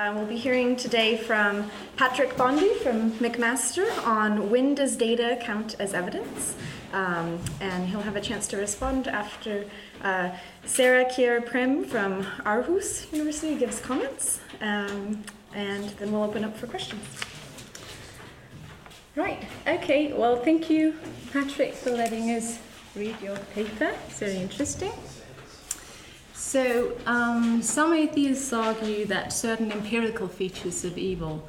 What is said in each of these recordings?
Um, we'll be hearing today from Patrick Bondy from McMaster on when does data count as evidence? Um, and he'll have a chance to respond after uh, Sarah Kier Praëm from Aarhus University gives comments. Um, and then we'll open up for questions. Right, okay, well, thank you, Patrick, for letting us read your paper. It's very interesting. So, um, some atheists argue that certain empirical features of evil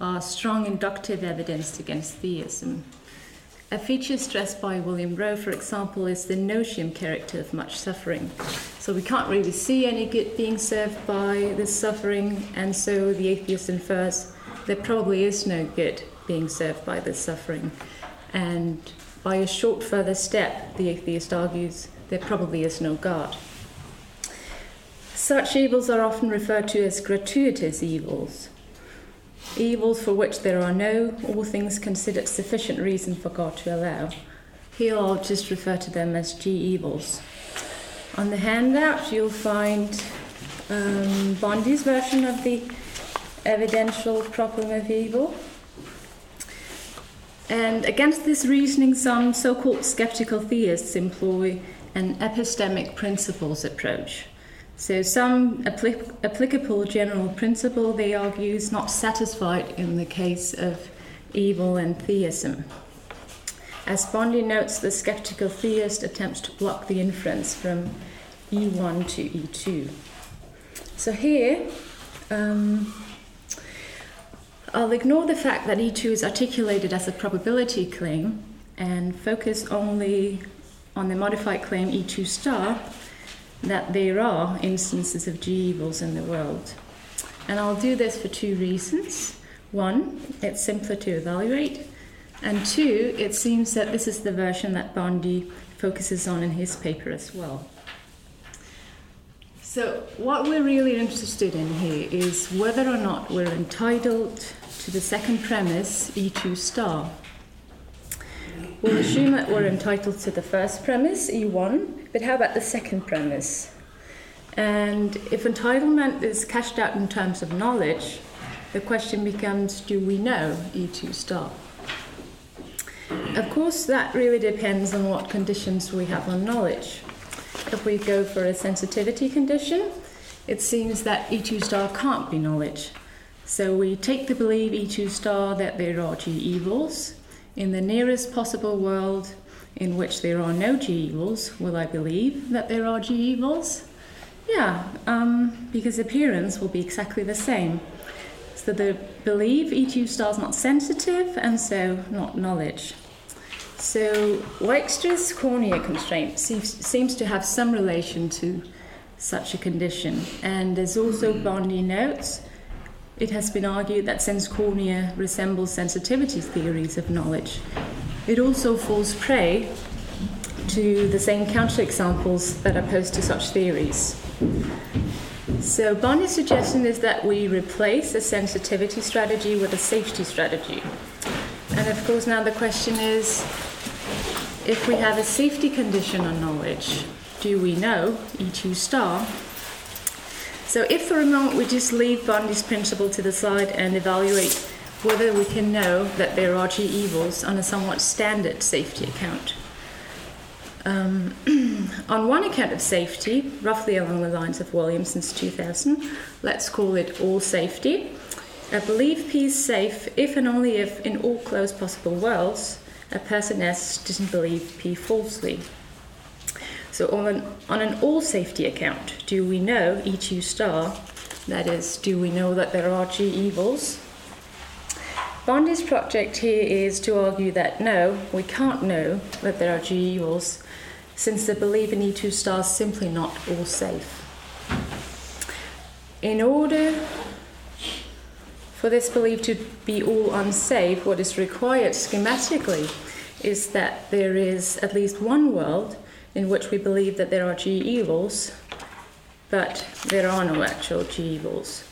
are strong inductive evidence against theism. A feature stressed by William Rowe, for example, is the noseeum character of much suffering. So we can't really see any good being served by this suffering, and so the atheist infers there probably is no good being served by this suffering. And by a short further step, the atheist argues there probably is no God. Such evils are often referred to as gratuitous evils, evils for which there are no, all things considered, sufficient reason for God to allow. Here I'll just refer to them as G evils. On the handout, you'll find um, Bondy's version of the evidential problem of evil. And against this reasoning, some so called skeptical theists employ an epistemic principles approach. So, some applic- applicable general principle, they argue, is not satisfied in the case of evil and theism. As Bondy notes, the skeptical theist attempts to block the inference from E1 to E2. So, here, um, I'll ignore the fact that E2 is articulated as a probability claim and focus only on the modified claim E2 star that there are instances of G evils in the world. And I'll do this for two reasons. One, it's simpler to evaluate, and two, it seems that this is the version that Bondy focuses on in his paper as well. So, what we're really interested in here is whether or not we're entitled to the second premise, E2 star. We'll assume that we're entitled to the first premise, E1, but how about the second premise? And if entitlement is cashed out in terms of knowledge, the question becomes do we know E2 star? Of course, that really depends on what conditions we have on knowledge. If we go for a sensitivity condition, it seems that E2 star can't be knowledge. So we take the belief E2 star that there are G evils. In the nearest possible world in which there are no G evils, will I believe that there are G evils? Yeah, um, because appearance will be exactly the same. So the believe E2 star is not sensitive and so not knowledge. So Wykstra's cornea constraint seems, seems to have some relation to such a condition. And there's also Bondy notes it has been argued that since cornea resembles sensitivity theories of knowledge, it also falls prey to the same counterexamples that are posed to such theories. So, Bondy's suggestion is that we replace a sensitivity strategy with a safety strategy. And of course, now the question is if we have a safety condition on knowledge, do we know E2 star so if for a moment we just leave Bondy's principle to the side and evaluate whether we can know that there are G evils on a somewhat standard safety account. Um, on one account of safety, roughly along the lines of Williamson's 2000, let's call it all safety. I believe P is safe if and only if, in all closed possible worlds, a person S doesn't believe P falsely. So on an, on an all safety account, do we know E2 star? That is, do we know that there are G evils? Bondy's project here is to argue that no, we can't know that there are G evils, since the belief in E2 star is simply not all safe. In order for this belief to be all unsafe, what is required schematically is that there is at least one world in which we believe that there are G evils, but there are no actual G evils.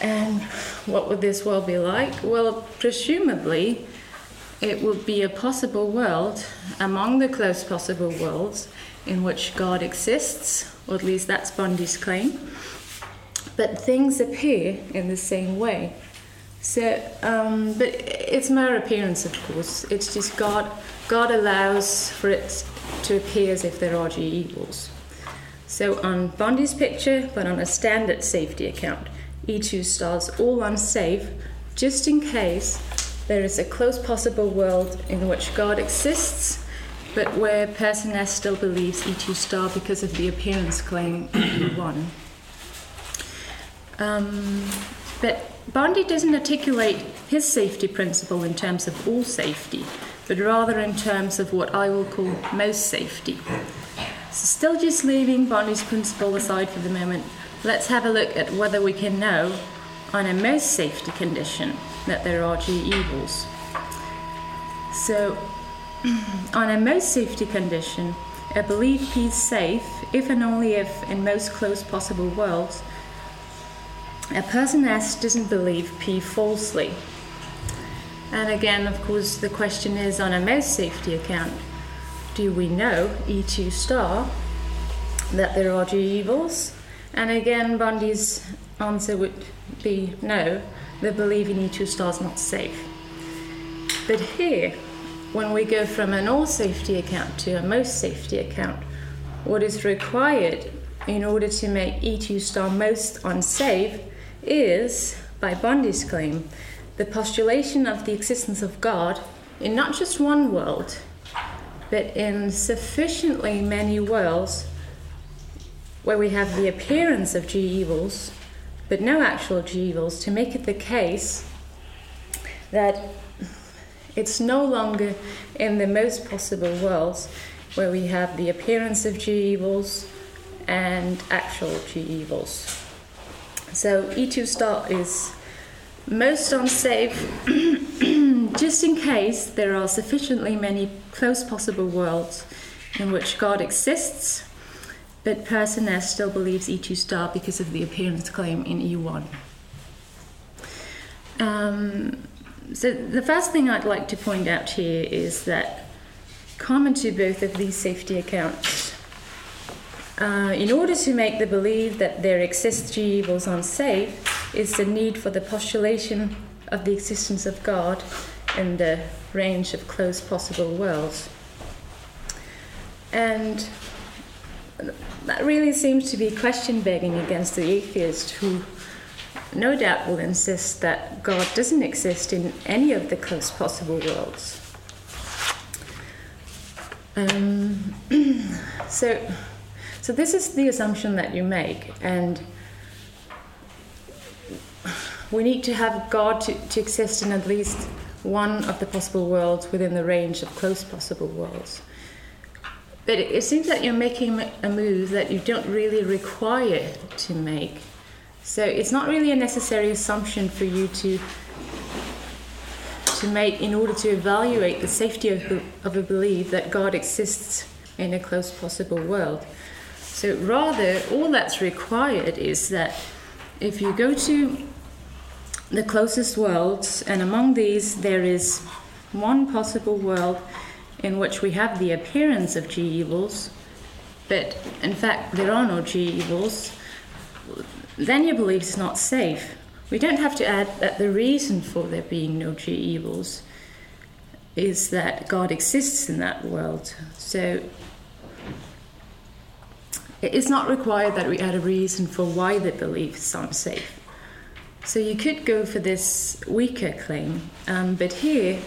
And what would this world be like? Well, presumably, it would be a possible world among the close possible worlds in which God exists, or at least that's Bondy's claim, but things appear in the same way. So, um, but it's mere appearance, of course. It's just God. God allows for it to appear as if there are G evils. So on Bondy's picture, but on a standard safety account, E2 stars all unsafe, just in case there is a close possible world in which God exists, but where person S still believes E2 star because of the appearance claim E1. Um, but Bondy doesn't articulate his safety principle in terms of all safety, but rather in terms of what I will call most safety. So, still just leaving Bondy's principle aside for the moment, let's have a look at whether we can know on a most safety condition that there are G evils. So, on a most safety condition, a belief P is safe if and only if, in most close possible worlds, a person S doesn't believe P falsely. And again, of course, the question is on a most safety account, do we know E2 star that there are evils? And again, Bondy's answer would be no, they believe in E2 star is not safe. But here, when we go from an all safety account to a most safety account, what is required in order to make E2 star most unsafe is, by Bondy's claim, the postulation of the existence of God in not just one world, but in sufficiently many worlds where we have the appearance of G evils, but no actual G evils, to make it the case that it's no longer in the most possible worlds where we have the appearance of G evils and actual G evils. So E2 star is most unsafe just in case there are sufficiently many close possible worlds in which God exists, but person S still believes E2 star because of the appearance claim in E1. Um, so the first thing I'd like to point out here is that common to both of these safety accounts uh, in order to make the belief that there exists evils unsafe, is the need for the postulation of the existence of God in the range of close possible worlds. And that really seems to be question begging against the atheist who no doubt will insist that God doesn't exist in any of the close possible worlds. Um, so so this is the assumption that you make, and we need to have God to, to exist in at least one of the possible worlds within the range of close possible worlds. But it, it seems that you're making a move that you don't really require to make. So it's not really a necessary assumption for you to to make in order to evaluate the safety of, of a belief that God exists in a close possible world. So rather, all that's required is that if you go to the closest worlds, and among these there is one possible world in which we have the appearance of G evils, but in fact there are no G evils, then your belief is not safe. We don't have to add that the reason for there being no G evils is that God exists in that world. So it's not required that we add a reason for why the belief is safe. So you could go for this weaker claim, um, but here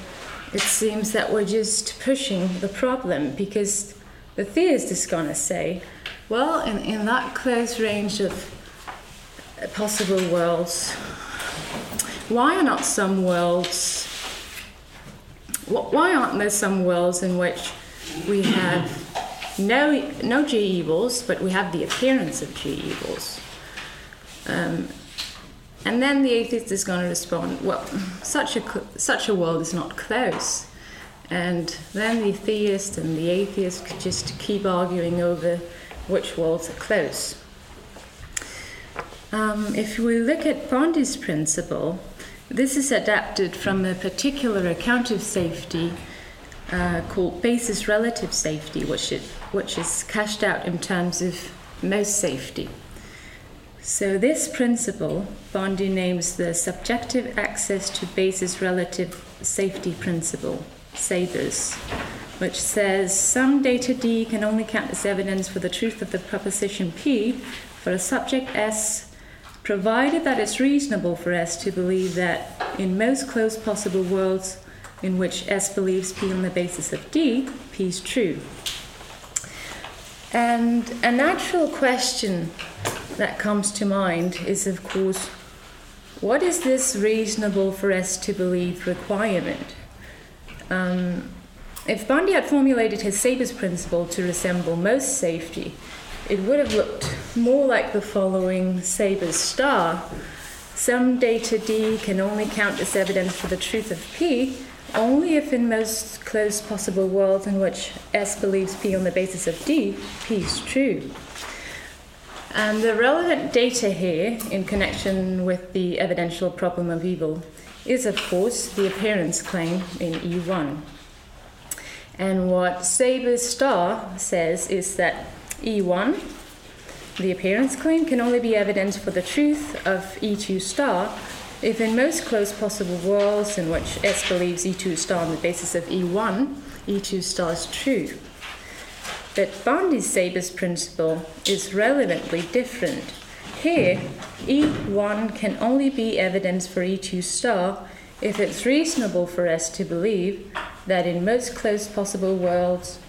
it seems that we're just pushing the problem because the theist is going to say, well, in, in that close range of possible worlds, why are not some worlds, why aren't there some worlds in which we have no, no G evils, but we have the appearance of G evils. Um, and then the atheist is going to respond, well, such a, such a world is not close. And then the theist and the atheist could just keep arguing over which worlds are close. Um, if we look at Bondy's principle, this is adapted from a particular account of safety uh, called basis relative safety, which, it, which is cashed out in terms of most safety. So, this principle, Bondy names the subjective access to basis relative safety principle, SABERS, which says some data D can only count as evidence for the truth of the proposition P for a subject S, provided that it's reasonable for S to believe that in most close possible worlds in which S believes P on the basis of D, P is true. And a natural question that comes to mind is, of course, what is this reasonable for us to believe requirement? Um, if Bondy had formulated his Sabers principle to resemble most safety, it would have looked more like the following Sabers star. Some data D can only count as evidence for the truth of P only if in most close possible worlds in which S believes P on the basis of D, P is true. And the relevant data here, in connection with the evidential problem of evil, is of course the appearance claim in E1. And what Sabers star says is that E1, the appearance claim, can only be evidence for the truth of E2 star if in most close possible worlds in which S believes E2 star on the basis of E1, E2 star is true. But Bondy's Sabers principle is relevantly different. Here, E1 can only be evidence for E2 star if it's reasonable for S to believe that in most close possible worlds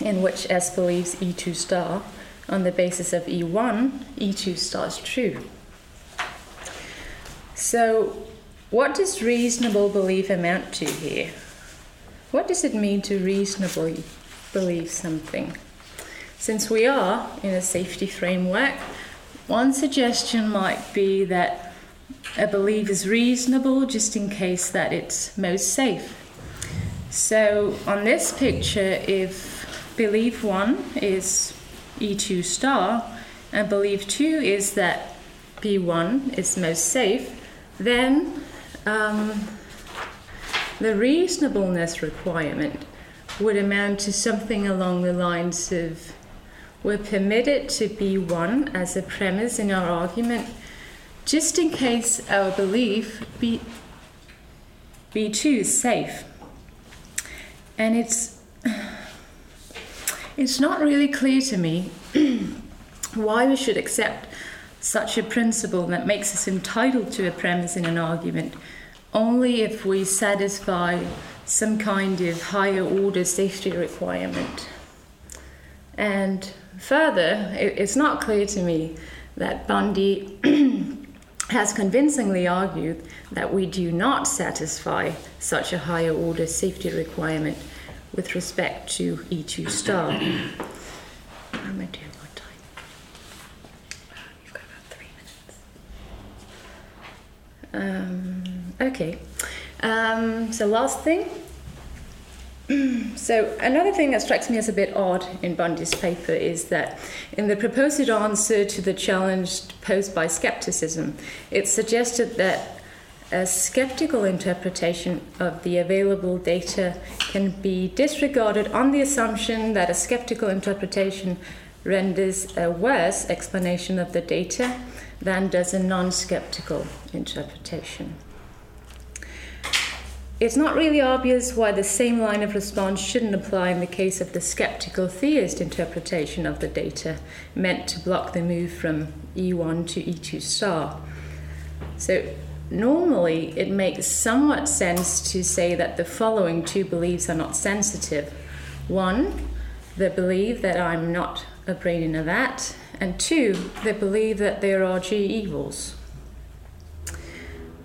in which S believes E2 star on the basis of E1, E2 star is true. So, what does reasonable belief amount to here? What does it mean to reasonably believe something. Since we are in a safety framework, one suggestion might be that a belief is reasonable just in case that it's most safe. So on this picture, if belief one is E2 star and belief two is that P1 is most safe, then um, the reasonableness requirement would amount to something along the lines of we're permitted to be one as a premise in our argument, just in case our belief be, be too safe. And it's, it's not really clear to me why we should accept such a principle that makes us entitled to a premise in an argument only if we satisfy some kind of higher order safety requirement. And further, it's not clear to me that Bondy has convincingly argued that we do not satisfy such a higher order safety requirement with respect to E2 star. How am I doing on time? You've got about three minutes. Um, okay. Um, so, last thing. so, another thing that strikes me as a bit odd in Bondy's paper is that in the proposed answer to the challenge posed by skepticism, it suggested that a skeptical interpretation of the available data can be disregarded on the assumption that a skeptical interpretation renders a worse explanation of the data than does a non skeptical interpretation. It's not really obvious why the same line of response shouldn't apply in the case of the skeptical theist interpretation of the data, meant to block the move from E1 to E2 star. So, normally it makes somewhat sense to say that the following two beliefs are not sensitive. One, the belief that I'm not a brain in a vat, and two, they believe that there are G evils.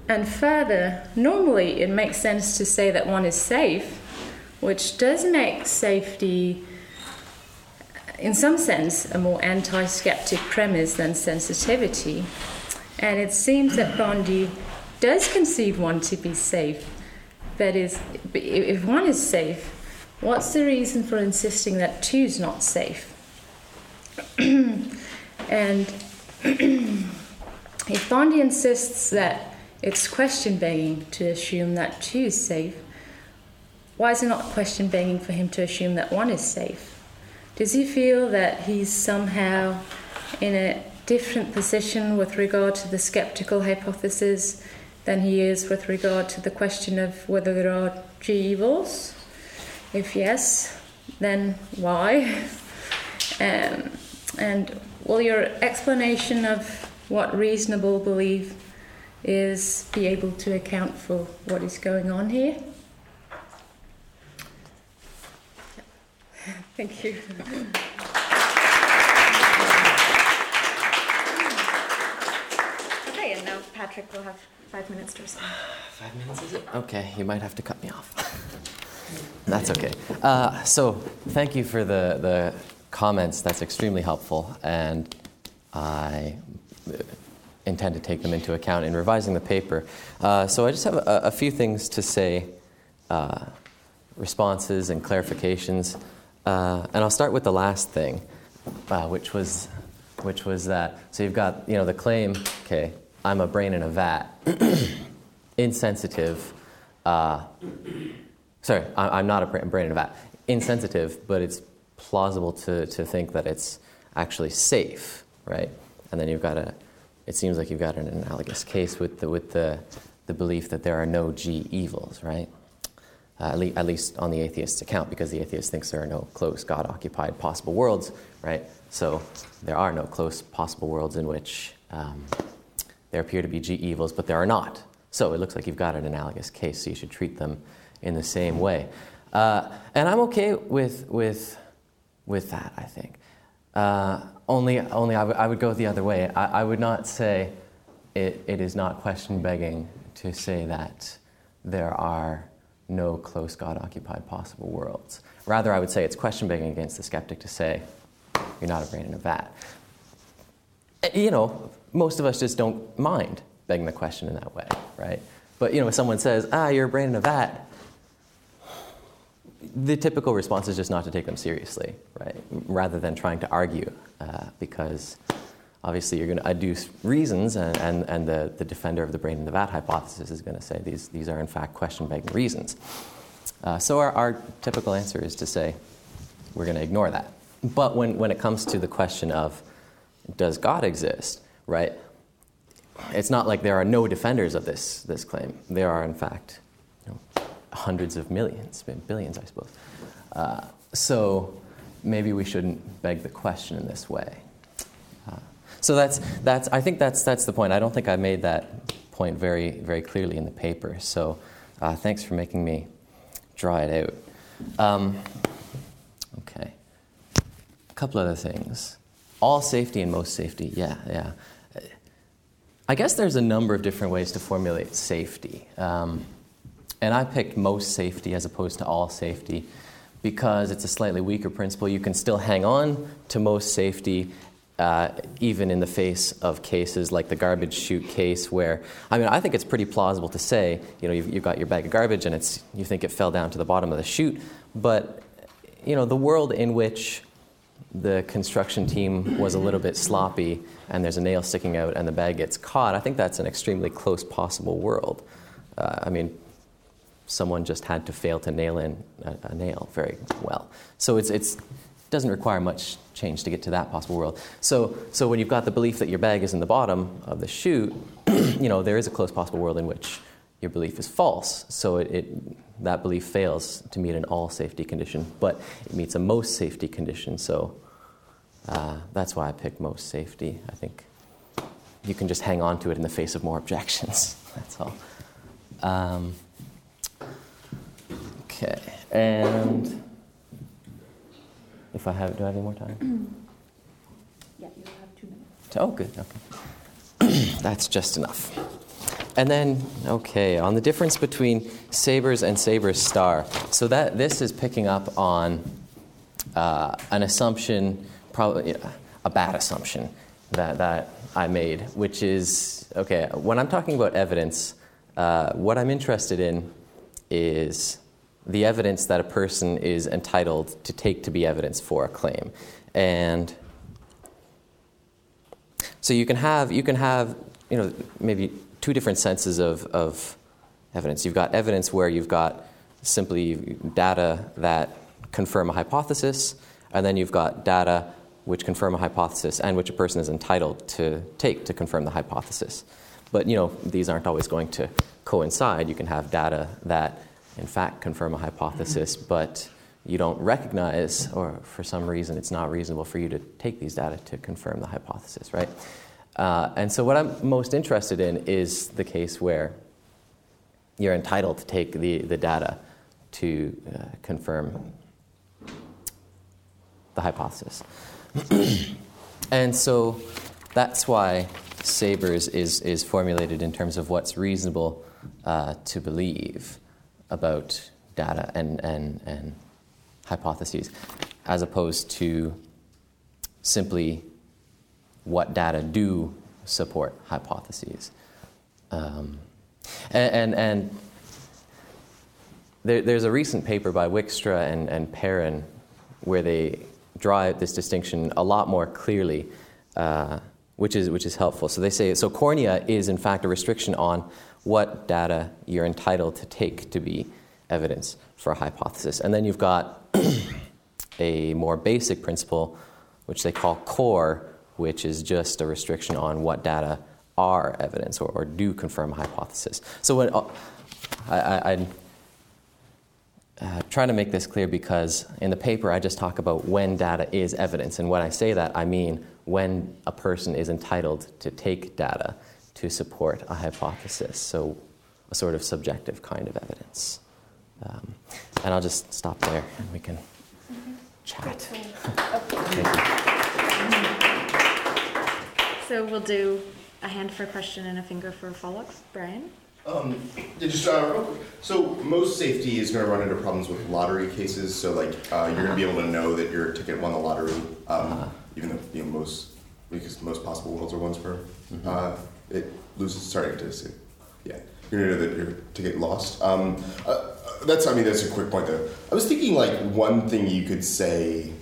And further, normally it makes sense to say that one is safe, which does make safety, in some sense, a more anti skeptic premise than sensitivity. And it seems that Bondy does conceive one to be safe. That is, if one is safe, what's the reason for insisting that two is not safe? and if Bondy insists that it's question begging to assume that two is safe. Why is it not question begging for him to assume that one is safe? Does he feel that he's somehow in a different position with regard to the skeptical hypothesis than he is with regard to the question of whether there are G evils? If yes, then why? Um, and will your explanation of what reasonable belief is be able to account for what is going on here? Thank you. Okay, and now Patrick will have five minutes to respond. Five minutes, is it? Okay, you might have to cut me off. That's okay. Uh, so, thank you for the, the comments. That's extremely helpful, and I intend to take them into account in revising the paper. Uh, so, I just have a, a few things to say, uh, responses and clarifications, uh, and I'll start with the last thing, uh, which was which was that. So you've got you know the claim. Okay, I'm a brain in a vat, insensitive. Uh, sorry, I'm not a brain in a vat. Insensitive, but it's plausible to, to think that it's actually safe, right? And then you've got a, it seems like you've got an analogous case with the, with the, the belief that there are no G evils, right? Uh, at, le- at, least on the atheist's account, because the atheist thinks there are no close God occupied possible worlds, right? So there are no close possible worlds in which um, there appear to be G evils, but there are not. So it looks like you've got an analogous case, so you should treat them in the same way. Uh, and I'm okay with, with, with that, I think. Uh, only only I, w- I would go the other way. I, I would not say it, it is not question begging to say that there are no close God occupied possible worlds. Rather, I would say it's question begging against the skeptic to say, you're not a brain in a vat. Eh, you know, most of us just don't mind begging the question in that way, right? But, you know, if someone says, ah, you're a brain in a vat, the typical response is just not to take them seriously, right? Rather than trying to argue, uh, because obviously you're going to adduce reasons, and, and, and the, the defender of the brain in the vat hypothesis is going to say these, these are in fact question begging reasons. Uh, so our, our typical answer is to say we're going to ignore that. But when, when it comes to the question of does God exist, right? It's not like there are no defenders of this, this claim. There are, in fact, you know, hundreds of millions, billions, I suppose. Uh, so maybe we shouldn't beg the question in this way. Uh, so that's, that's, I think that's, that's the point. I don't think I made that point very, very clearly in the paper. So uh, thanks for making me draw it out. Um, okay. A couple other things. All safety and most safety, yeah, yeah. I guess there's a number of different ways to formulate safety. Um, and I picked most safety as opposed to all safety because it's a slightly weaker principle. You can still hang on to most safety uh, even in the face of cases like the garbage chute case, where I mean, I think it's pretty plausible to say, you know, you've, you've, got your bag of garbage and it's you think it fell down to the bottom of the chute, but you know, the world in which the construction team was a little bit sloppy and there's a nail sticking out and the bag gets caught, I think that's an extremely close possible world. Uh, I mean, someone just had to fail to nail in a, a nail very well. So it's, it's, it doesn't require much change to get to that possible world. So, so when you've got the belief that your bag is in the bottom of the chute, you know, there is a close possible world in which your belief is false. So it, it, that belief fails to meet an all safety condition, but it meets a most safety condition. So uh, that's why I picked most safety. I think you can just hang on to it in the face of more objections. that's all. Um, Okay, and if I have, do I have any more time? Yeah, you have two minutes. Oh, good, okay. That's just enough. And then, okay, on the difference between sabers and sabers star. So that this is picking up on uh, an assumption, probably a bad assumption that, that I made, which is okay, when I'm talking about evidence, uh, what I'm interested in is the evidence that a person is entitled to take to be evidence for a claim. And so you can have, you can have you know, maybe two different senses of, of evidence. You've got evidence where you've got simply data that confirm a hypothesis, and then you've got data which confirm a hypothesis and which a person is entitled to take to confirm the hypothesis. But you know, these aren't always going to coincide. You can have data that, in fact, confirm a hypothesis, but you don't recognize, or for some reason it's not reasonable for you to take these data to confirm the hypothesis, right? Uh, and so, what I'm most interested in is the case where you're entitled to take the, the data to uh, confirm the hypothesis. and so, that's why Sabers is, is formulated in terms of what's reasonable uh, to believe about data and, and, and hypotheses, as opposed to simply what data do support hypotheses. Um, and, and, and there, there's a recent paper by Wykstra and, and Perrine where they draw this distinction a lot more clearly, uh, which, is, which is helpful. So they say so cornea is, in fact, a restriction on what data you're entitled to take to be evidence for a hypothesis. And then you've got a more basic principle, which they call core, which is just a restriction on what data are evidence or, or do confirm a hypothesis. So when, uh, I, I uh, try to make this clear because in the paper I just talk about when data is evidence. And when I say that, I mean when a person is entitled to take data to support a hypothesis. So a sort of subjective kind of evidence. Um, and I'll just stop there and we can chat. So we'll do a hand for a question and a finger for a follow-up. Brian? Um, just uh, real quick. So most safety is going to run into problems with lottery cases. So like uh, you're going to be able to know that your ticket won the lottery, um, uh-huh. even though you know most because most possible worlds are ones where mm-hmm. uh, it loses. Sorry to say, yeah, you're to know that your ticket lost. Um, uh, uh, that's I mean that's a quick point though. I was thinking like one thing you could say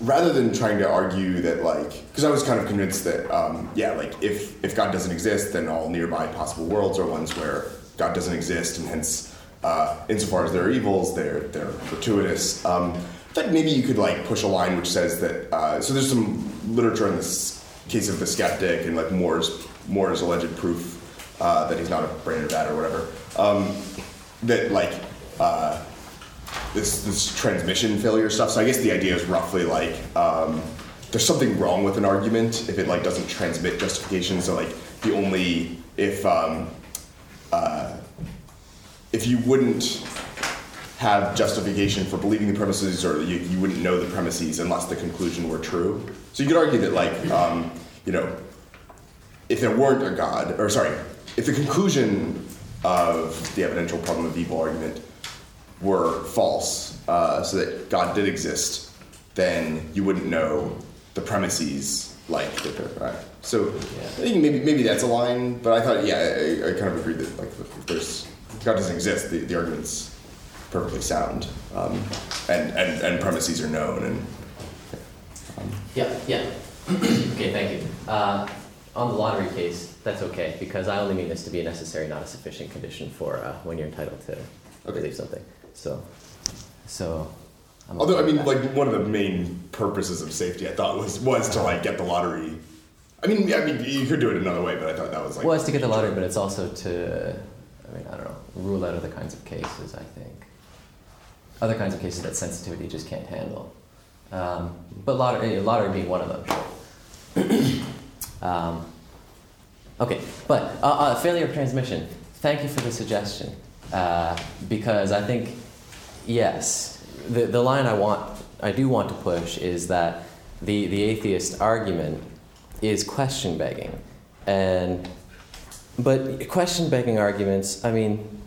rather than trying to argue that like because i was kind of convinced that um, yeah like if if god doesn't exist then all nearby possible worlds are ones where god doesn't exist and hence uh, insofar as there are evils they're they're gratuitous um, that maybe you could like push a line which says that uh, so there's some literature in this case of the skeptic and like moore's moore's alleged proof uh, that he's not a brain or that or whatever um, that like uh, this this transmission failure stuff. So I guess the idea is roughly like um, there's something wrong with an argument if it like doesn't transmit justification. So like the only if um, uh, if you wouldn't have justification for believing the premises, or you, you wouldn't know the premises unless the conclusion were true. So you could argue that like um, you know if there weren't a god, or sorry, if the conclusion of the evidential problem of evil argument were false, uh, so that God did exist, then you wouldn't know the premises like that. Right. So yeah. I think maybe maybe that's a line, but I thought yeah, I, I kind of agree that like if there's God doesn't exist, the, the argument's perfectly sound, um, and, and and premises are known and. Yeah. Yeah. okay. Thank you. Uh, on the lottery case, that's okay because I only mean this to be a necessary, not a sufficient condition for uh, when you're entitled to okay. believe something. So, so. I'm Although I mean, like one of the main purposes of safety, I thought was was to like get the lottery. I mean, I mean, you could do it another way, but I thought that was like. Well, it's to get the lottery, but it's also to, I mean, I don't know, rule out other kinds of cases. I think other kinds of cases that sensitivity just can't handle. Um, but lottery, lottery being one of them. Um, okay, but uh, uh, failure of transmission. Thank you for the suggestion uh, because I think yes, the, the line I want, I do want to push is that the, the atheist argument is question begging. And, but question begging arguments, I mean,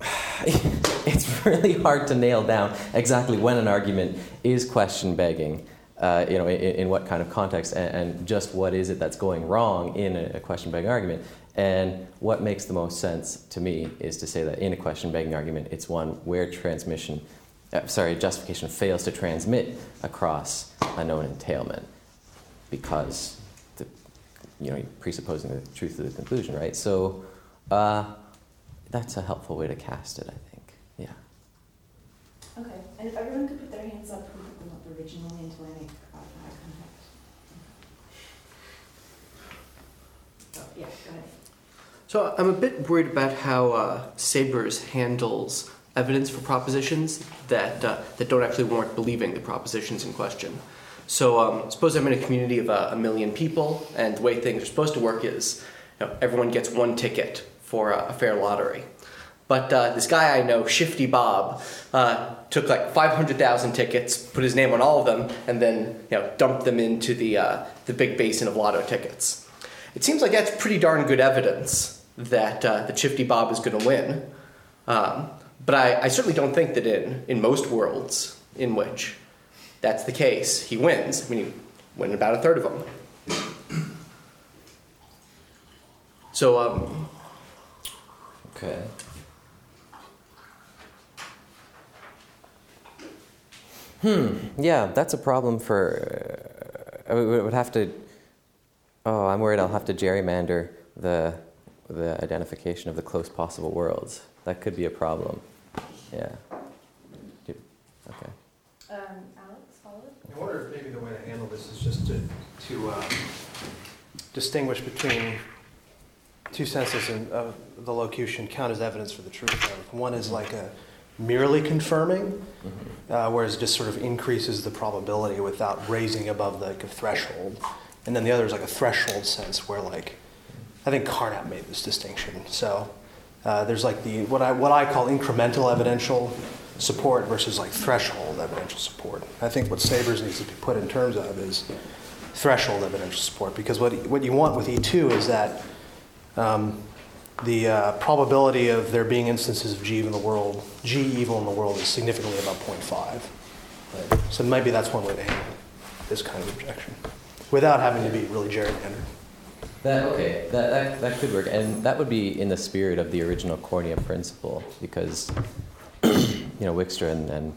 it's really hard to nail down exactly when an argument is question begging. Uh, you know, in, in, what kind of context, and, and, just what is it that's going wrong in a, a question begging argument. And what makes the most sense to me is to say that in a question begging argument, it's one where transmission, uh, sorry, justification fails to transmit across a known entailment because the, you know, presupposing the truth of the conclusion, right? So uh, that's a helpful way to cast it, I think. Yeah. Okay, and if everyone could put their hands up, who put them up original Atlantic uh, contact. Oh, yeah, go ahead. So I'm a bit worried about how uh, Sabers handles evidence for propositions that uh, that don't actually warrant believing the propositions in question. So um, suppose I'm in a community of uh, a million people, and the way things are supposed to work is you know, everyone gets one ticket for a, a fair lottery. But uh, this guy I know, Shifty Bob, uh, took like 500,000 tickets, put his name on all of them, and then you know dumped them into the uh, the big basin of lotto tickets. It seems like that's pretty darn good evidence that uh, that Shifty Bob is going to win. Um, but I, I certainly don't think that in, in most worlds in which that's the case, he wins. I mean, he won about a third of them. So, um, Okay. Hmm. Yeah, that's a problem for. Uh, we would have to. Oh, I'm worried I'll have to gerrymander the the identification of the close possible worlds. That could be a problem. Yeah. Do- Okay. Um, Alex, follow I wonder if maybe the way to handle this is just to, to uh, distinguish between two senses in, of the locution count as evidence for the truth of. One is like a merely confirming, uh, whereas it just sort of increases the probability without raising above the like, a threshold. And then the other is like a threshold sense where like, I think Carnap made this distinction. So uh, there's like the, what I, what I call incremental evidential support versus like threshold evidential support. I think what Sabers needs to be put in terms of is threshold evidential support because what, what you want with E2 is that um, the uh, probability of there being instances of G evil in the world, G evil in the world is significantly above 0.5. Right? So maybe that's one way to handle this kind of objection without having to be really gerrymandered. That okay. That, that that could work, and that would be in the spirit of the original Cornea principle, because you know Wykstra and, and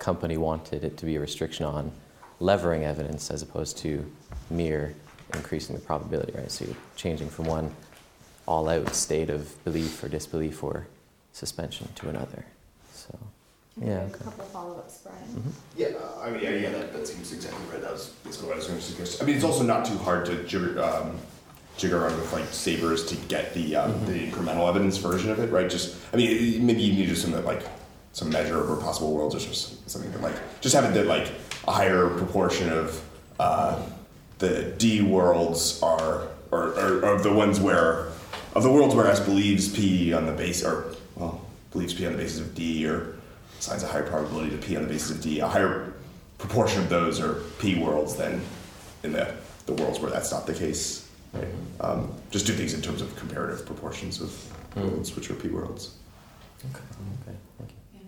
company wanted it to be a restriction on levering evidence as opposed to mere increasing the probability, right? So you're changing from one all-out state of belief or disbelief or suspension to another. So it. yeah. A Okay. couple follow-ups, Brian. Mhm. Yeah, uh, I mean, yeah, yeah that, that seems exactly right. That was basically what I was going to suggest. I mean, it's also not too hard to jigger, um, jigger around with like sabers to get the um, the incremental evidence version of it, right? Just, I mean, maybe you need to some like some measure over possible worlds or just something that like just have it that like a higher proportion of uh, the D worlds are or, or, or the ones where of the worlds where S believes P on the base or well believes P on the basis of D or assigns a higher probability to P on the basis of D. A higher proportion of those are P worlds than in the, the worlds where that's not the case. Right? Um, just do things in terms of comparative proportions of worlds, which are P worlds. Okay. Okay. Thank you.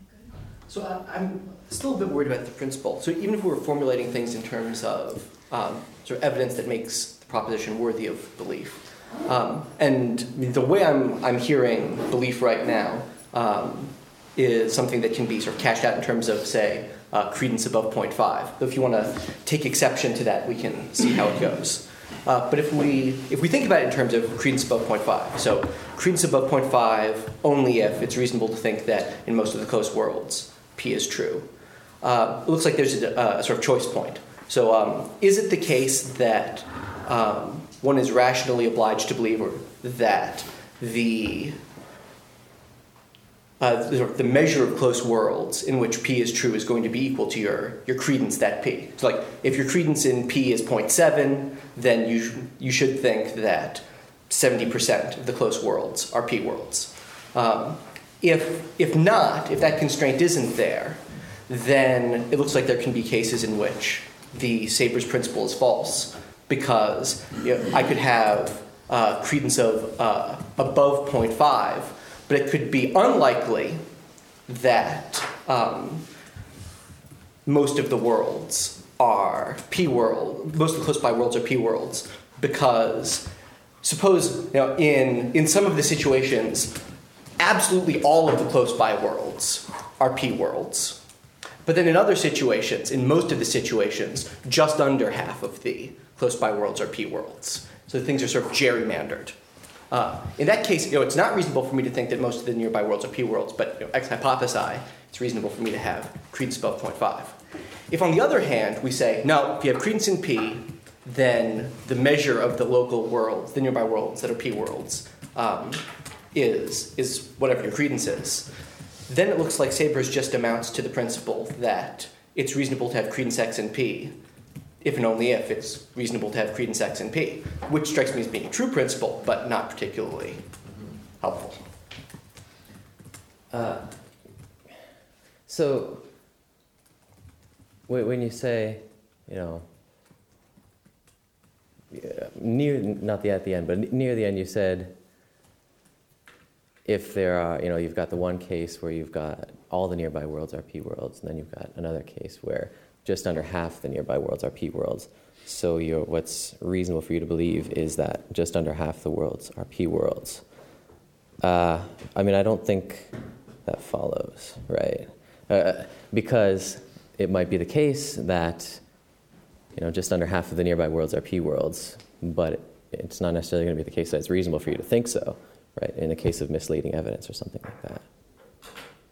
So I- I'm still a bit worried about the principle. So even if we were formulating things in terms of um, sort of evidence that makes the proposition worthy of belief, um, and the way I'm I'm hearing belief right now um, is something that can be sort of cashed out in terms of say uh, credence above 0.5. So if you want to take exception to that, we can see how it goes. Uh, but if we if we think about it in terms of credence above 0.5, so credence above 0.5 only if it's reasonable to think that in most of the close worlds p is true. Uh, it looks like there's a, a sort of choice point. So um, is it the case that um, one is rationally obliged to believe that the uh, the, measure of close worlds in which p is true is going to be equal to your, your credence that p. So, like, if your credence in p is 0.7, then you, you should think that 70% of the close worlds are p worlds. Um, if, if not, if that constraint isn't there, then it looks like there can be cases in which the Sabers principle is false because you know, I could have uh, credence of uh, above 0.5, but it could be unlikely that um, most of the worlds are p world. Most of the close by worlds are p worlds because suppose you know in in some of the situations, absolutely all of the close by worlds are p worlds. But then in other situations, in most of the situations, just under half of the close by worlds are p worlds. So things are sort of gerrymandered. Uh, in that case, you know, it's not reasonable for me to think that most of the nearby worlds are p worlds, but you know, ex hypothesi, it's reasonable for me to have credence above 0.5. If, on the other hand, we say, no, if you have credence in P, then the measure of the local worlds, the nearby worlds that are P worlds, um, is, is whatever your credence is, then it looks like Sabers just amounts to the principle that it's reasonable to have credence X in P, if and only if it's reasonable to have credence X in P, which strikes me as being a true principle, but not particularly helpful. Uh, so, when you say, you know, near not the at the end, but near the end, you said if there are, you know, you've got the one case where you've got all the nearby worlds are p worlds, and then you've got another case where just under half the nearby worlds are p worlds. So, you're, what's reasonable for you to believe is that just under half the worlds are p worlds. Uh, I mean, I don't think that follows, right? Uh, because it might be the case that you know just under half of the nearby worlds are p worlds, but it's not necessarily going to be the case that it's reasonable for you to think so, right? In a case of misleading evidence or something like that,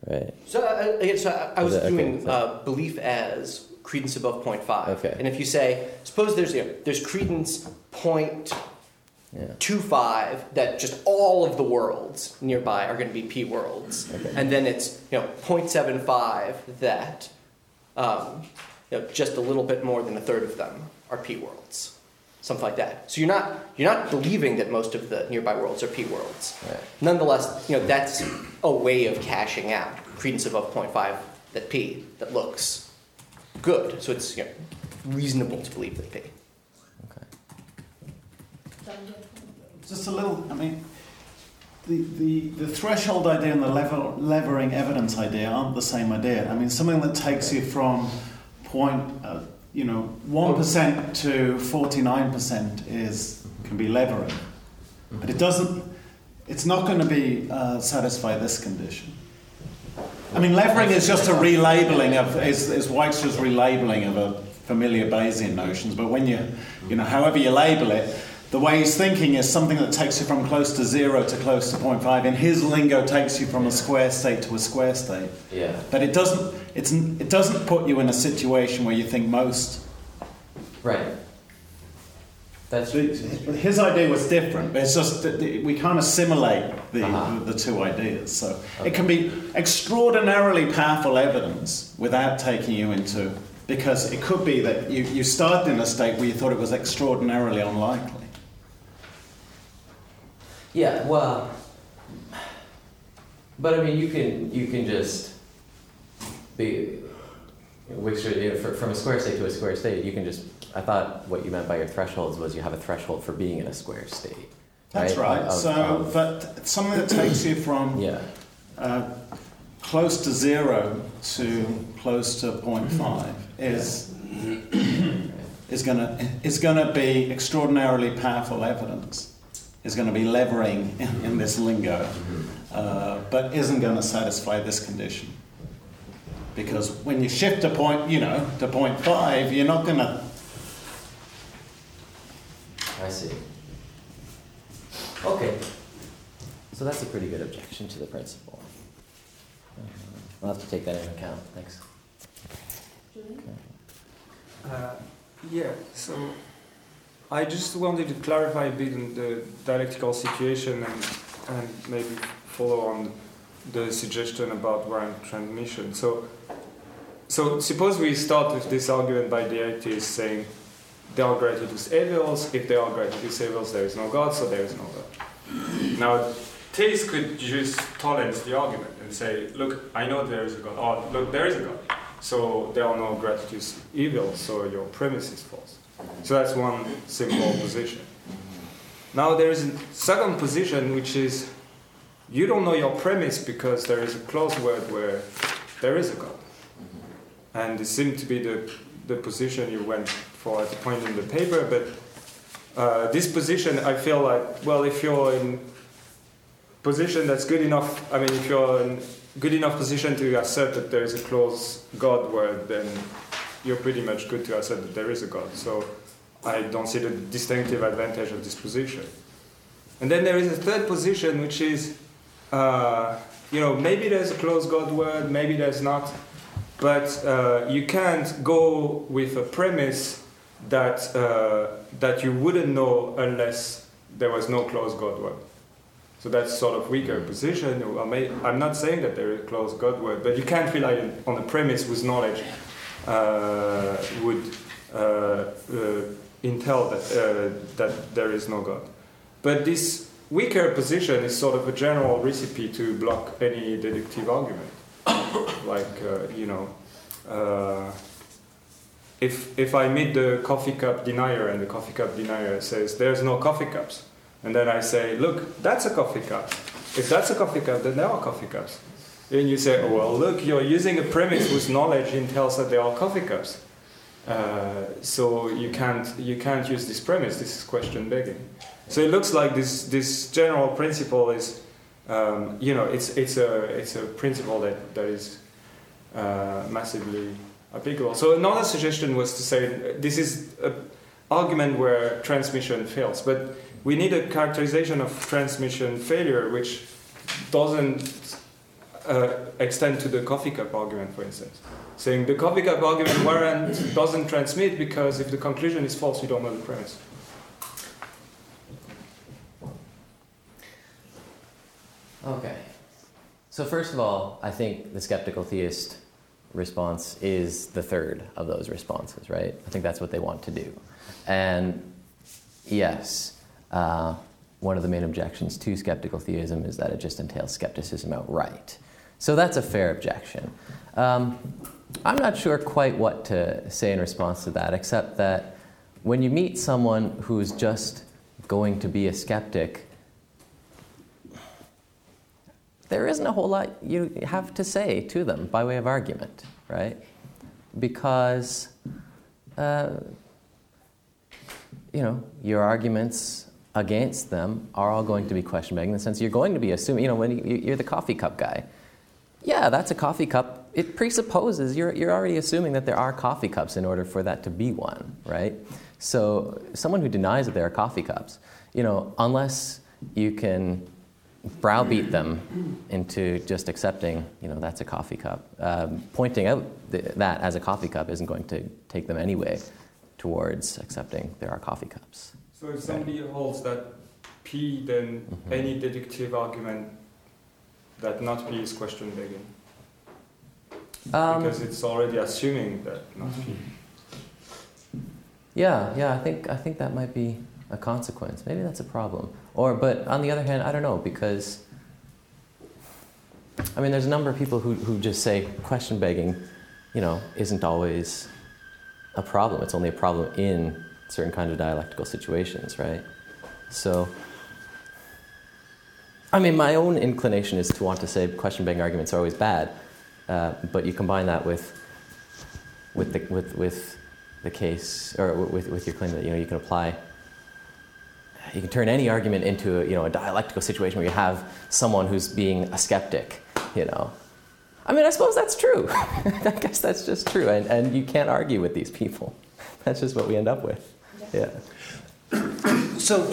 right? So, uh, again, so I, I was Okay, doing so- uh, belief as credence above 0.5. Okay. And if you say, suppose there's, you know, there's credence point Yeah. two five that just all of the worlds nearby are going to be p worlds Okay. and then it's you know 0.75 that um, you know, just a little bit more than a third of them are p worlds something like that so you're not you're not believing that most of the nearby worlds are p worlds Right. nonetheless you know that's a way of cashing out credence above 0.5 that p that looks good so it's you know, reasonable to believe that p Okay. Just a little, I mean, the, the, the threshold idea and the level, levering evidence idea aren't the same idea. I mean, something that takes you from point, uh, you know, 1% to 49% is, can be levering. But it doesn't, it's not going to be uh, satisfy this condition. I mean, levering is just a relabeling of, is, is Wykstra's relabeling of a familiar Bayesian notions, but when you, you know, however you label it, the way he's thinking is something that takes you from close to zero to close to 0.5. In his lingo, takes you from a square state to a square state. Yeah. But it doesn't, it's, it doesn't put you in a situation where you think most. Right. That's His idea was different, but it's just that we can't assimilate the, Uh-huh. the two ideas. So it can be extraordinarily powerful evidence without taking you into, because it could be that you, you started in a state where you thought it was extraordinarily unlikely. Yeah, well, but I mean, you can you can just be which you know, fr- from a square state to a square state. You can just. I thought what you meant by your thresholds was you have a threshold for being in a square state. That's right. Of- so, of- but something that takes you from yeah, uh, close to zero to close to 0.5 is is going to is going to be extraordinarily powerful evidence. Is going to be levering in, in this lingo, uh, but isn't going to satisfy this condition. Because when you shift to point, you know, to five, you're not going to. I see. Okay, so that's a pretty good objection to the principle. Um, I'll have to take that into account. Thanks. Uh, yeah, so I just wanted to clarify a bit on the dialectical situation and, and maybe follow on the suggestion about random transmission. So, so suppose we start with this argument by the atheists saying they are gratuitous evils. If they are gratuitous evils, there is no God, so there is no God. Now, theists could just tolerance the argument and say, look, I know there is a God. Oh, look, there is a God. So there are no gratuitous evils, so your premise is false. So that's one simple position. Now there is a second position which is you don't know your premise because there is a closed word where there is a God. And it seemed to be the, the position you went for at the point in the paper, but uh, this position I feel like, well, if you're in position that's good enough, I mean, if you're in good enough position to assert that there is a closed God word, then you're pretty much good to assert that there is a God. So I don't see the distinctive advantage of this position. And then there is a third position, which is, uh, you know, maybe there's a closed God word, maybe there's not. But uh, you can't go with a premise that uh, that you wouldn't know unless there was no closed God word. So that's sort of weaker position. I may, I'm not saying that there is a closed God word, but you can't rely on, on a premise whose knowledge uh, would uh, uh, entail that, uh, that there is no God. But this weaker position is sort of a general recipe to block any deductive argument. Like, uh, you know, uh, if, if I meet the coffee cup denier and the coffee cup denier says there's no coffee cups, and then I say, look, that's a coffee cup. If that's a coffee cup, then there are coffee cups. And you say, oh, well, look, you're using a premise whose knowledge entails that there are coffee cups. Uh, so you can't, you can't use this premise. This is question begging. So it looks like this, this general principle is, um, you know, it's, it's, a, it's a principle that, that is uh, massively applicable. So another suggestion was to say this is an argument where transmission fails, but we need a characterization of transmission failure which doesn't uh, extend to the coffee cup argument, for instance. Saying the coffee cup argument warrant doesn't transmit because if the conclusion is false, you don't know the premise. Okay. So, first of all, I think the skeptical theist response is the third of those responses, right? I think that's what they want to do. And yes, uh, one of the main objections to skeptical theism is that it just entails skepticism outright. So that's a fair objection. Um, I'm not sure quite what to say in response to that, except that when you meet someone who's just going to be a skeptic, there isn't a whole lot you have to say to them by way of argument, right? Because, uh, you know, your arguments against them are all going to be question begging in the sense you're going to be assuming, you know, when you, are the coffee cup guy. Yeah, that's a coffee cup. It presupposes you're, you're already assuming that there are coffee cups in order for that to be one, right? So, someone who denies that there are coffee cups, you know, unless you can browbeat them into just accepting, you know, that's a coffee cup. Um, pointing out th- that as a coffee cup isn't going to take them anyway towards accepting there are coffee cups. So if somebody right. holds that P, then mm-hmm. any deductive argument that not P is question begging. Um, because it's already assuming that not P. Yeah, yeah, I think I think that might be a consequence. Maybe that's a problem. Or, but on the other hand, I don't know because. I mean, there's a number of people who, who just say question begging, you know, isn't always a problem. It's only a problem in certain kind of dialectical situations, right? So, I mean, my own inclination is to want to say question begging arguments are always bad, uh, but you combine that with, with, the, with, with the case, or with, with your claim that you know you can apply you can turn any argument into a, you know, a dialectical situation where you have someone who's being a skeptic, you know. I mean, I suppose that's true. I guess that's just true. And, and you can't argue with these people. That's just what we end up with. Yeah. So,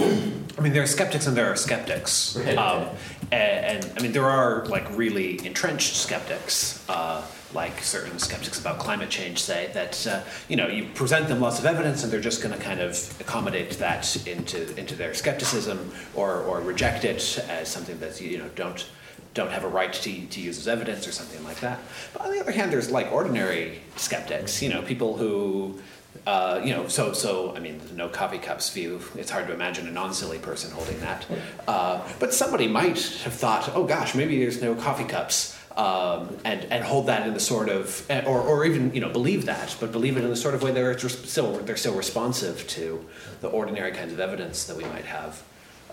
I mean, there are skeptics and there are skeptics. Um, and, and, I mean, there are like really entrenched skeptics. Uh, like certain skeptics about climate change say, that uh, you know you present them lots of evidence and they're just going to kind of accommodate that into into their skepticism or or reject it as something that you know don't don't have a right to, to use as evidence or something like that. But on the other hand, there's like ordinary skeptics, you know, people who uh, you know, so so I mean, no coffee cups view. It's hard to imagine a non-silly person holding that. Uh, but somebody might have thought, oh gosh, maybe there's no coffee cups um, and and hold that in the sort of or, or even you know believe that, but believe it in the sort of way they're still they're still responsive to the ordinary kinds of evidence that we might have,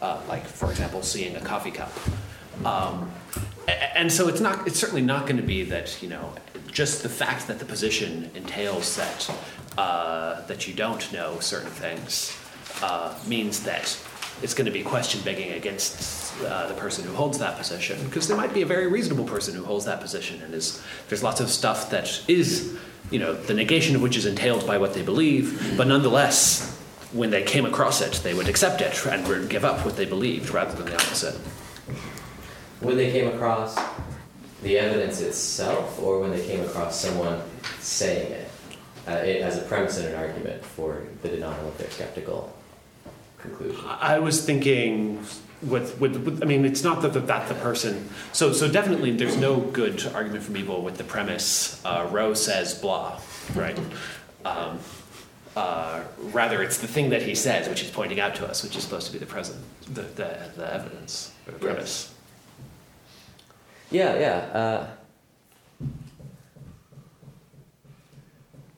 uh, like for example, seeing a coffee cup. Um, and so it's not it's certainly not going to be that you know just the fact that the position entails that uh, that you don't know certain things uh, means that it's going to be question begging against uh, the person who holds that position because there might be a very reasonable person who holds that position and is there's lots of stuff that is you know the negation of which is entailed by what they believe but nonetheless when they came across it they would accept it and would give up what they believed rather than the opposite. When they came across the evidence itself or when they came across someone saying it, uh, it as a premise in an argument for the denial of their skeptical conclusion? I was thinking with, with, with I mean, it's not that, that that the person. So so definitely, there's no good argument from evil with the premise. Uh, Rowe says blah, right? Um, uh, rather, it's the thing that he says, which he's pointing out to us, which is supposed to be the present, the, the, the evidence or the premise. Yeah, yeah. Uh,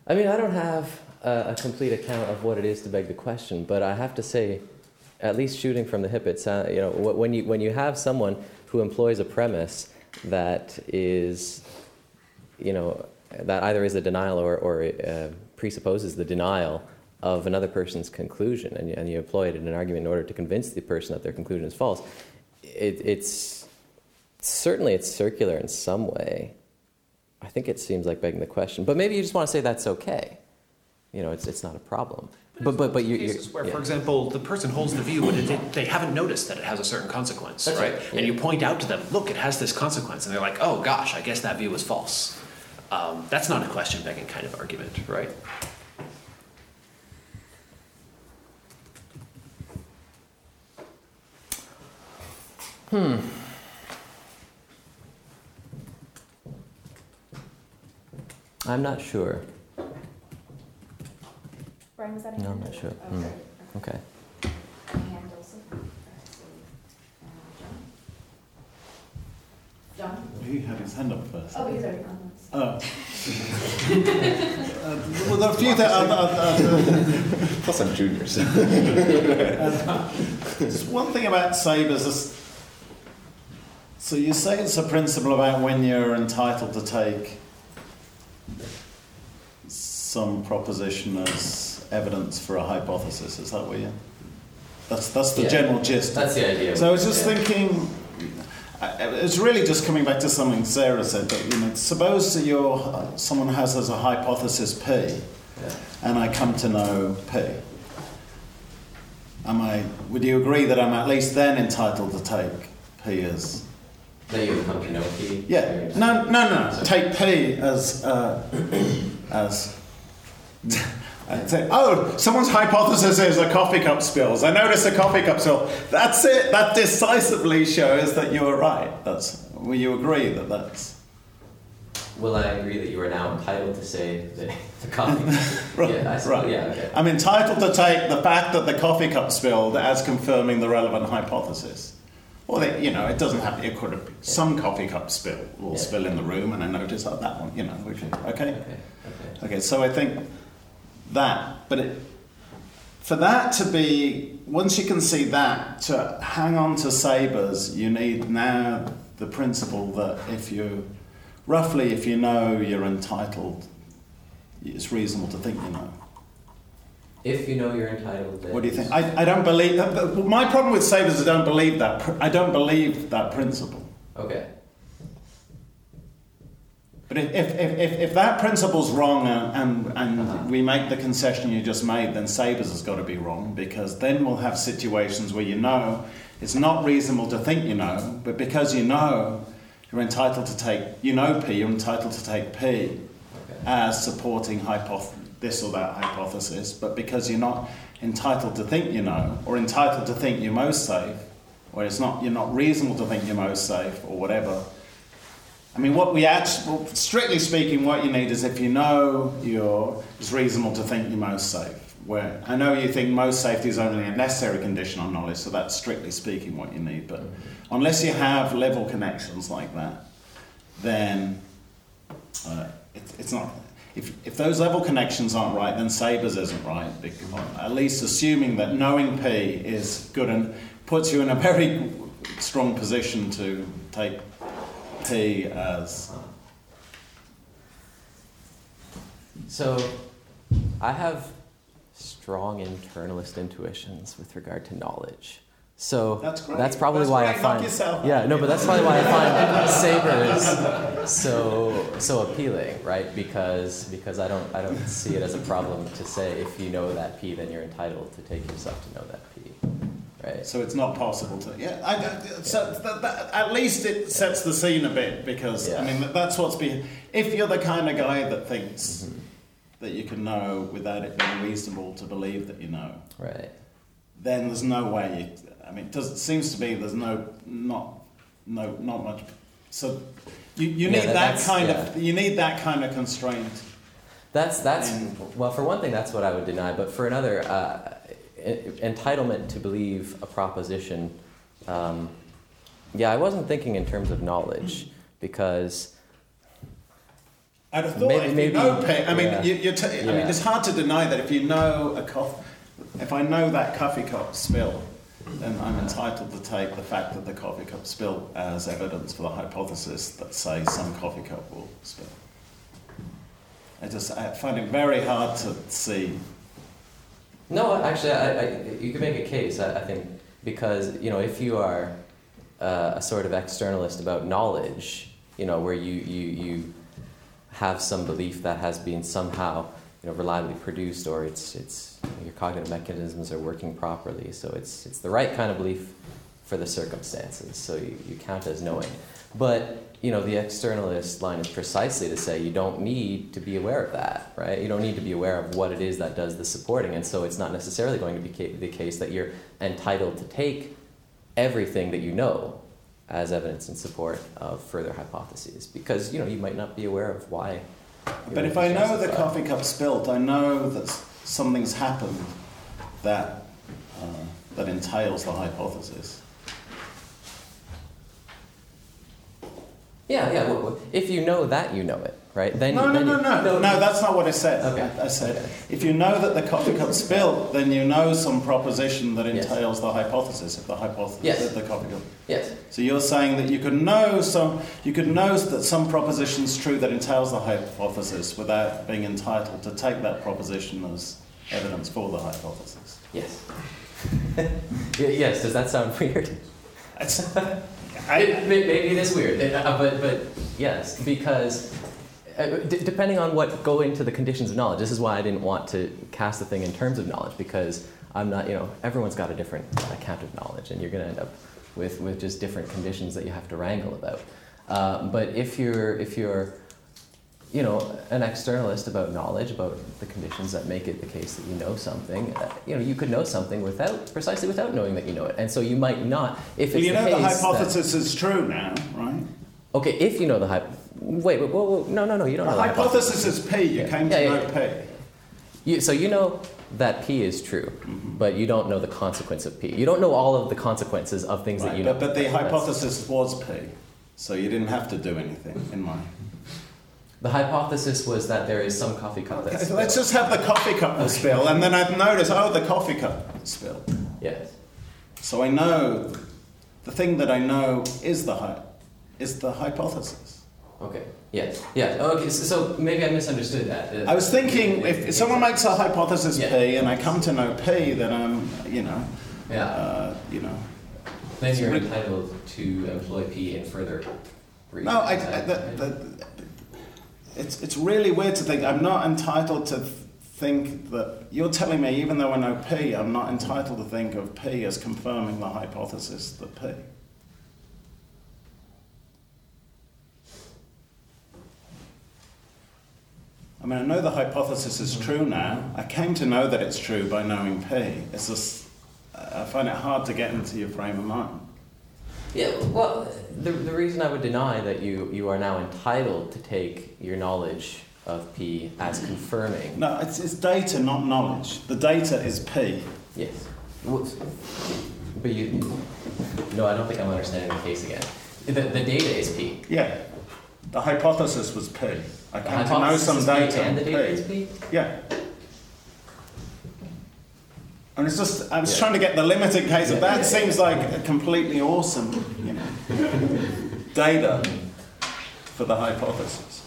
I mean, I don't have a, a complete account of what it is to beg the question, but I have to say, at least shooting from the hip, it's uh, you know when you when you have someone who employs a premise that is, you know, that either is a denial or or uh, presupposes the denial of another person's conclusion, and you, and you employ it in an argument in order to convince the person that their conclusion is false. It, it's certainly it's circular in some way. I think it seems like begging the question, but maybe you just want to say that's okay. You know, it's it's not a problem. But but but you, cases where, yeah. for example, the person holds the view, but they, they haven't noticed that it has a certain consequence, That's right? right, And yeah. you point out to them, look, it has this consequence, and they're like, oh gosh, I guess that view was false. Um, that's not a question begging kind of argument, right? Hmm. I'm not sure. Brian, was that a No, I'm hand? not sure. Sorry. Okay. And also, uh, so, uh, John? John? He had his hand up first. Oh, he's already on this. Oh. uh, well, there are a few that. Uh, uh, Plus, I'm junior, so. uh, just one thing about Sabers is. So you say it's a principle about when you're entitled to take some proposition as evidence for a hypothesis. Is that what you? That's that's the Yeah. general gist. That's the idea. So I was just Yeah. thinking. It's really just coming back to something Sarah said. That you know, suppose that you're, someone has as a hypothesis P, Yeah. and I come to know P. Am I? Would you agree that I'm at least then entitled to take P as? That you come to know P. Yeah. No, no, no. Take P as uh, as. I'd say, oh, someone's hypothesis is a coffee cup spills. I noticed a coffee cup spill. That's it. That decisively shows that you were right. That's. Will you agree that that's? Will I agree that you are now entitled to say that the coffee? Right, Yeah, I, right. Yeah, okay. I'm entitled to take the fact that the coffee cup spilled as confirming the relevant hypothesis. Well, they, you know, it doesn't have. To. It could have. Some coffee cup spill will Yeah. spill in the room, and I notice oh, that one. You know, can, okay. Okay. Okay. Okay, so I think that, but it, for that to be, once you can see that, to hang on to Sabers, you need now the principle that if you, roughly, if you know you're entitled, it's reasonable to think you know. If you know you're entitled, then What do you think? I, I don't believe, my problem with Sabers is I don't believe that, I don't believe that principle. Okay. But if, if, if, if, that principle's wrong and, and, and Uh-huh. we make the concession you just made, then Sabers has got to be wrong because then we'll have situations where you know it's not reasonable to think you know, but because you know you're entitled to take, you know P, you're entitled to take P Okay. as supporting hypoth- this or that hypothesis, but because you're not entitled to think you know, or entitled to think you're most safe, or it's not, you're not reasonable to think you're most safe, or whatever, I mean, what we actually, strictly speaking, what you need is if you know you're, it's reasonable to think you're most safe. Where I know you think most safety is only a necessary condition on knowledge, so that's strictly speaking what you need. But unless you have level connections like that, then uh, it, it's not. If, if those level connections aren't right, then Sabers isn't right. Because, at least assuming that knowing P is good and puts you in a very strong position to take P as. Um, so, I have strong internalist intuitions with regard to knowledge. So That's. That's probably That's why. I find yeah no, but that's probably why I find Sabers so so appealing, right? Because because I don't I don't see it as a problem to say if you know that p, then you're entitled to take yourself to know that p, right? So it's not possible to. Yeah, I, I- so that, that, at least it sets the scene a bit because Yeah. I mean that's what's been. If you're the kind of guy that thinks Mm-hmm. that you can know without it being reasonable to believe that you know, Right. then there's no way. You, I mean, it, does, it seems to be there's no not no not much. So you, you Yeah, need that- that, kind yeah. of you need that kind of constraint. That's that's And- well, for one thing, that's what I would deny. But for another, uh, entitlement to believe a proposition. Um, yeah, I wasn't thinking in terms of knowledge because I'd have thought Maybe- if maybe- you know, I mean, yeah. you, t- I mean, it's hard to deny that if you know a coffee, if I know that coffee cup spill, then I'm entitled to take the fact that the coffee cup spilled as evidence for the hypothesis that, say, some coffee cup will spill. I just I find it very hard to see. No, actually, I, I, you could make a case. I, I think because you know, if you are uh, a sort of externalist about knowledge, you know, where you you you have some belief that has been somehow you know reliably produced, or it's it's your cognitive mechanisms are working properly, so it's it's the right kind of belief for the circumstances. So you, you count as knowing, but you know, the externalist line is precisely to say you don't need to be aware of that, right? You don't need to be aware of what it is that does the supporting, and so it's not necessarily going to be ca- the case that you're entitled to take everything that you know as evidence in support of further hypotheses, because you know you might not be aware of why. But if I know the coffee cup spilled, I know that something's happened that uh, that entails the hypothesis. Yeah, yeah. well, If you know that, you know it, right? Then No, no, then no, you- no, no. That's not what I said. Okay. I, I said Okay. if you know that the coffee cup spilled, then you know some proposition that Yes. entails the hypothesis of the hypothesis Yes. that the coffee cup. Yes. So you're saying that you could know some, you could know that some proposition's true that entails the hypothesis without being entitled to take that proposition as evidence for the hypothesis. Yes. Yes. Does that sound weird? It- maybe it is weird, uh, but but yes, because uh, depending on what go into the conditions of knowledge. This is why I didn't want to cast the thing in terms of knowledge because I'm not. You know, everyone's got a different account of knowledge, and you're going to end up with with just different conditions that you have to wrangle about. Uh, but if you're if you're you know, an externalist about knowledge, about the conditions that make it the case that you know something. Uh, you know, you could know something without, precisely without knowing that you know it, and so you might not. If it's you know the the case that- hypothesis is true now, right? okay, if you know the hypo. Wait, wait, whoa, whoa, no, no, no, you don't The know the hypothesis is P. You Yeah. came Yeah, to yeah, know yeah. P. You, so you know that P is true, Mm-hmm. but you don't know the consequence of P. You don't know all of the consequences of things that Right, you know. but, but the hypothesis was P, so you didn't have to do anything in my. The hypothesis was that there is some coffee cup that's. Okay, let's just have the coffee cup that spill, and then I've noticed, oh, the coffee cup spilled. Yes. So I know the thing that I know is the hy- is the hypothesis. Okay. Yes. Yes. Okay. So, so maybe I misunderstood that. Uh, I was thinking if, if someone makes a hypothesis Yeah. P and I come to know P, then I'm, you know, Yeah. uh, you know. Then you're entitled to employ P in further reasons. No, I, I, the, the, it's, it's really weird to think I'm not entitled to th- think that you're telling me, even though I know P, I'm not entitled to think of P as confirming the hypothesis that P. I mean, I know the hypothesis is true now. I came to know that it's true by knowing P. It's just, I find it hard to get into your frame of mind. Yeah, well, the, the reason I would deny that you, you are now entitled to take your knowledge of P as confirming. No, it's, it's data, not knowledge. The data is P. Yes. Well, But you. No, I don't think I'm understanding the case again. The, the data is P. Yeah. The hypothesis was P. I The came to know some is P data. And the P. data is P? Yeah. And it's just, I was Yeah. trying to get the limited case of that. seems like a completely awesome, you know, data for the hypothesis.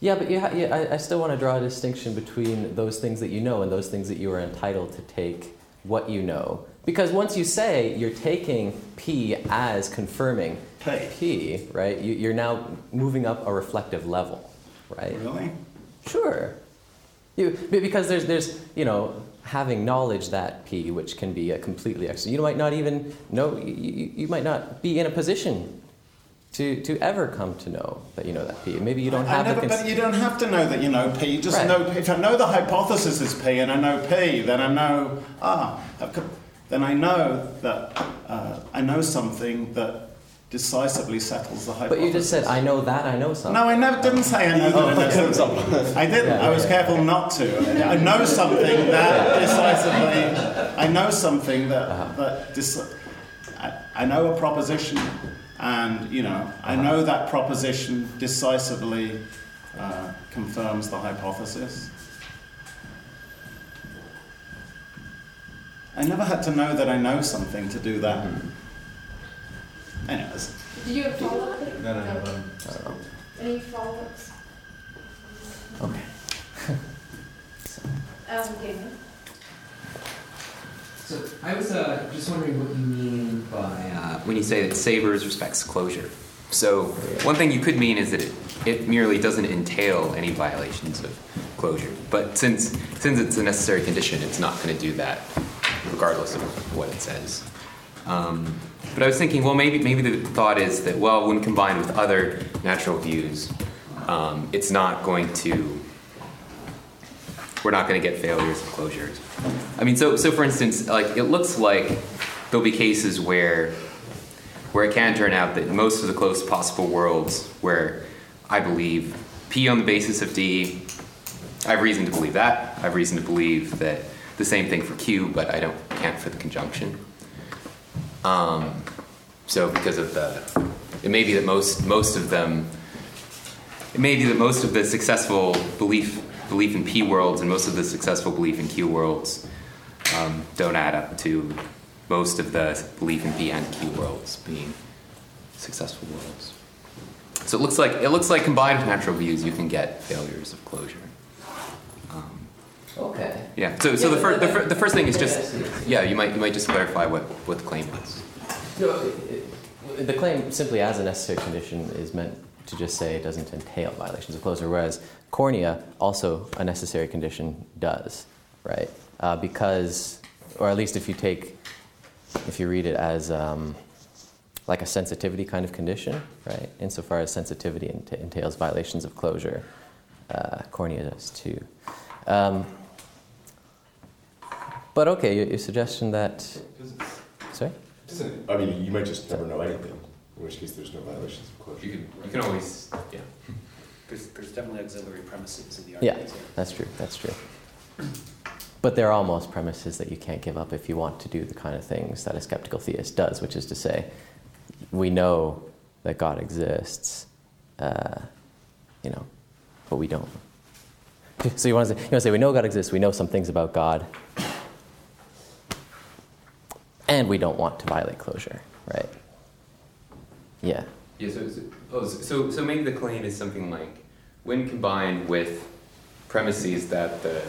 Yeah, but you ha- yeah, I, I still want to draw a distinction between those things that you know and those things that you are entitled to take what you know. Because once you say you're taking P as confirming P. P, right, you, you're now moving up a reflective level, right? Really? Sure. You, because there's, there's, you know, having knowledge that P, which can be a completely extra, you might not even know, you, you, might not be in a position to, to ever come to know that you know that P. Maybe you don't I have never, the. but you don't have to know that you know P. You just Right. know if I know the hypothesis is P and I know P, then I know ah, I've got- then I know that uh, I know something that decisively settles the hypothesis. But you just said, I know that, I know something. No, I never didn't say I know that I know something. I didn't. Yeah, I was yeah. careful not to. I know something that decisively. I know something that Uh-huh. that dis- I, I know a proposition, and you know I Uh-huh. know that proposition decisively uh, confirms the hypothesis. I never had to know that I know something to do that. Anyways. Did you have follow-up? No, no, no. um, I don't know. Any follow-ups? Okay. Um, Damon? So I was uh, just wondering what you mean by uh, when you say that Sabers respects closure. So one thing you could mean is that it, it merely doesn't entail any violations of closure. But since since it's a necessary condition, it's not going to do that, regardless of what it says. Um, but I was thinking, well, maybe maybe the thought is that well, when combined with other natural views, um, it's not going to we're not going to get failures and closures. I mean, so so for instance, like it looks like there'll be cases where where it can turn out that most of the closest possible worlds where I believe P on the basis of D, I have reason to believe that. I have reason to believe that the same thing for Q, but I don't can't for the conjunction. Um, so because of the, it may be that most most of them it may be that most of the successful belief belief in P worlds and most of the successful belief in Q worlds um, don't add up to most of the belief in P and Q worlds being successful worlds. So it looks like it looks like combined with natural views, you can get failures of closure. Okay. yeah. So so the, Yeah, fir- the, fir- the first thing is just yeah. You might you might just clarify what what the claim was. No, it- it- the claim simply as a necessary condition is meant to just say it doesn't entail violations of closure, whereas cornea, also a necessary condition, does, right? Uh, because, or at least if you take, if you read it as um, like a sensitivity kind of condition, right? Insofar as sensitivity ent- entails violations of closure, uh, cornea does too. Um, but okay, your, your suggestion that, sorry? I mean, you might just never know anything, in which case there's no violations of closure. You can you can always yeah. There's, there's definitely auxiliary premises in the Yeah, argument. here. that's true. That's true. But there are almost premises that you can't give up if you want to do the kind of things that a skeptical theist does, which is to say, we know that God exists, uh, you know, but we don't. So you want to say, you want to say we know God exists, we know some things about God, and we don't want to violate closure, right? Yeah. Yeah, so, so, oh, so, so maybe the claim is something like when combined with premises that the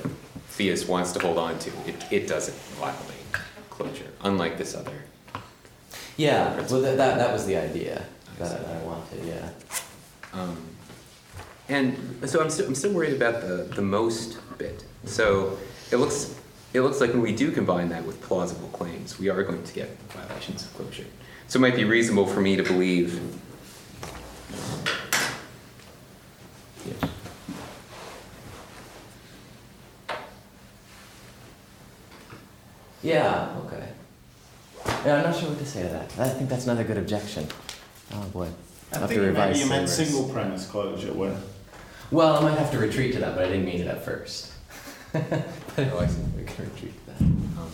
theist wants to hold on to, it, it doesn't violate closure, unlike this other. Yeah. Well, that, that, that was the idea that I wanted. Yeah. Um, and so I'm still, I'm still worried about the, the most bit. So it looks, it looks like when we do combine that with plausible claims, we are going to get violations of closure. So it might be reasonable for me to believe Yeah. Yeah, okay. Yeah, I'm not sure what to say to that. I think that's another good objection. Oh boy. I I'll have think to maybe you meant Sabers. single premise closure, where Well, I might have to retreat to that, but I didn't mean it at first. but oh, I see. We can retreat to that. um,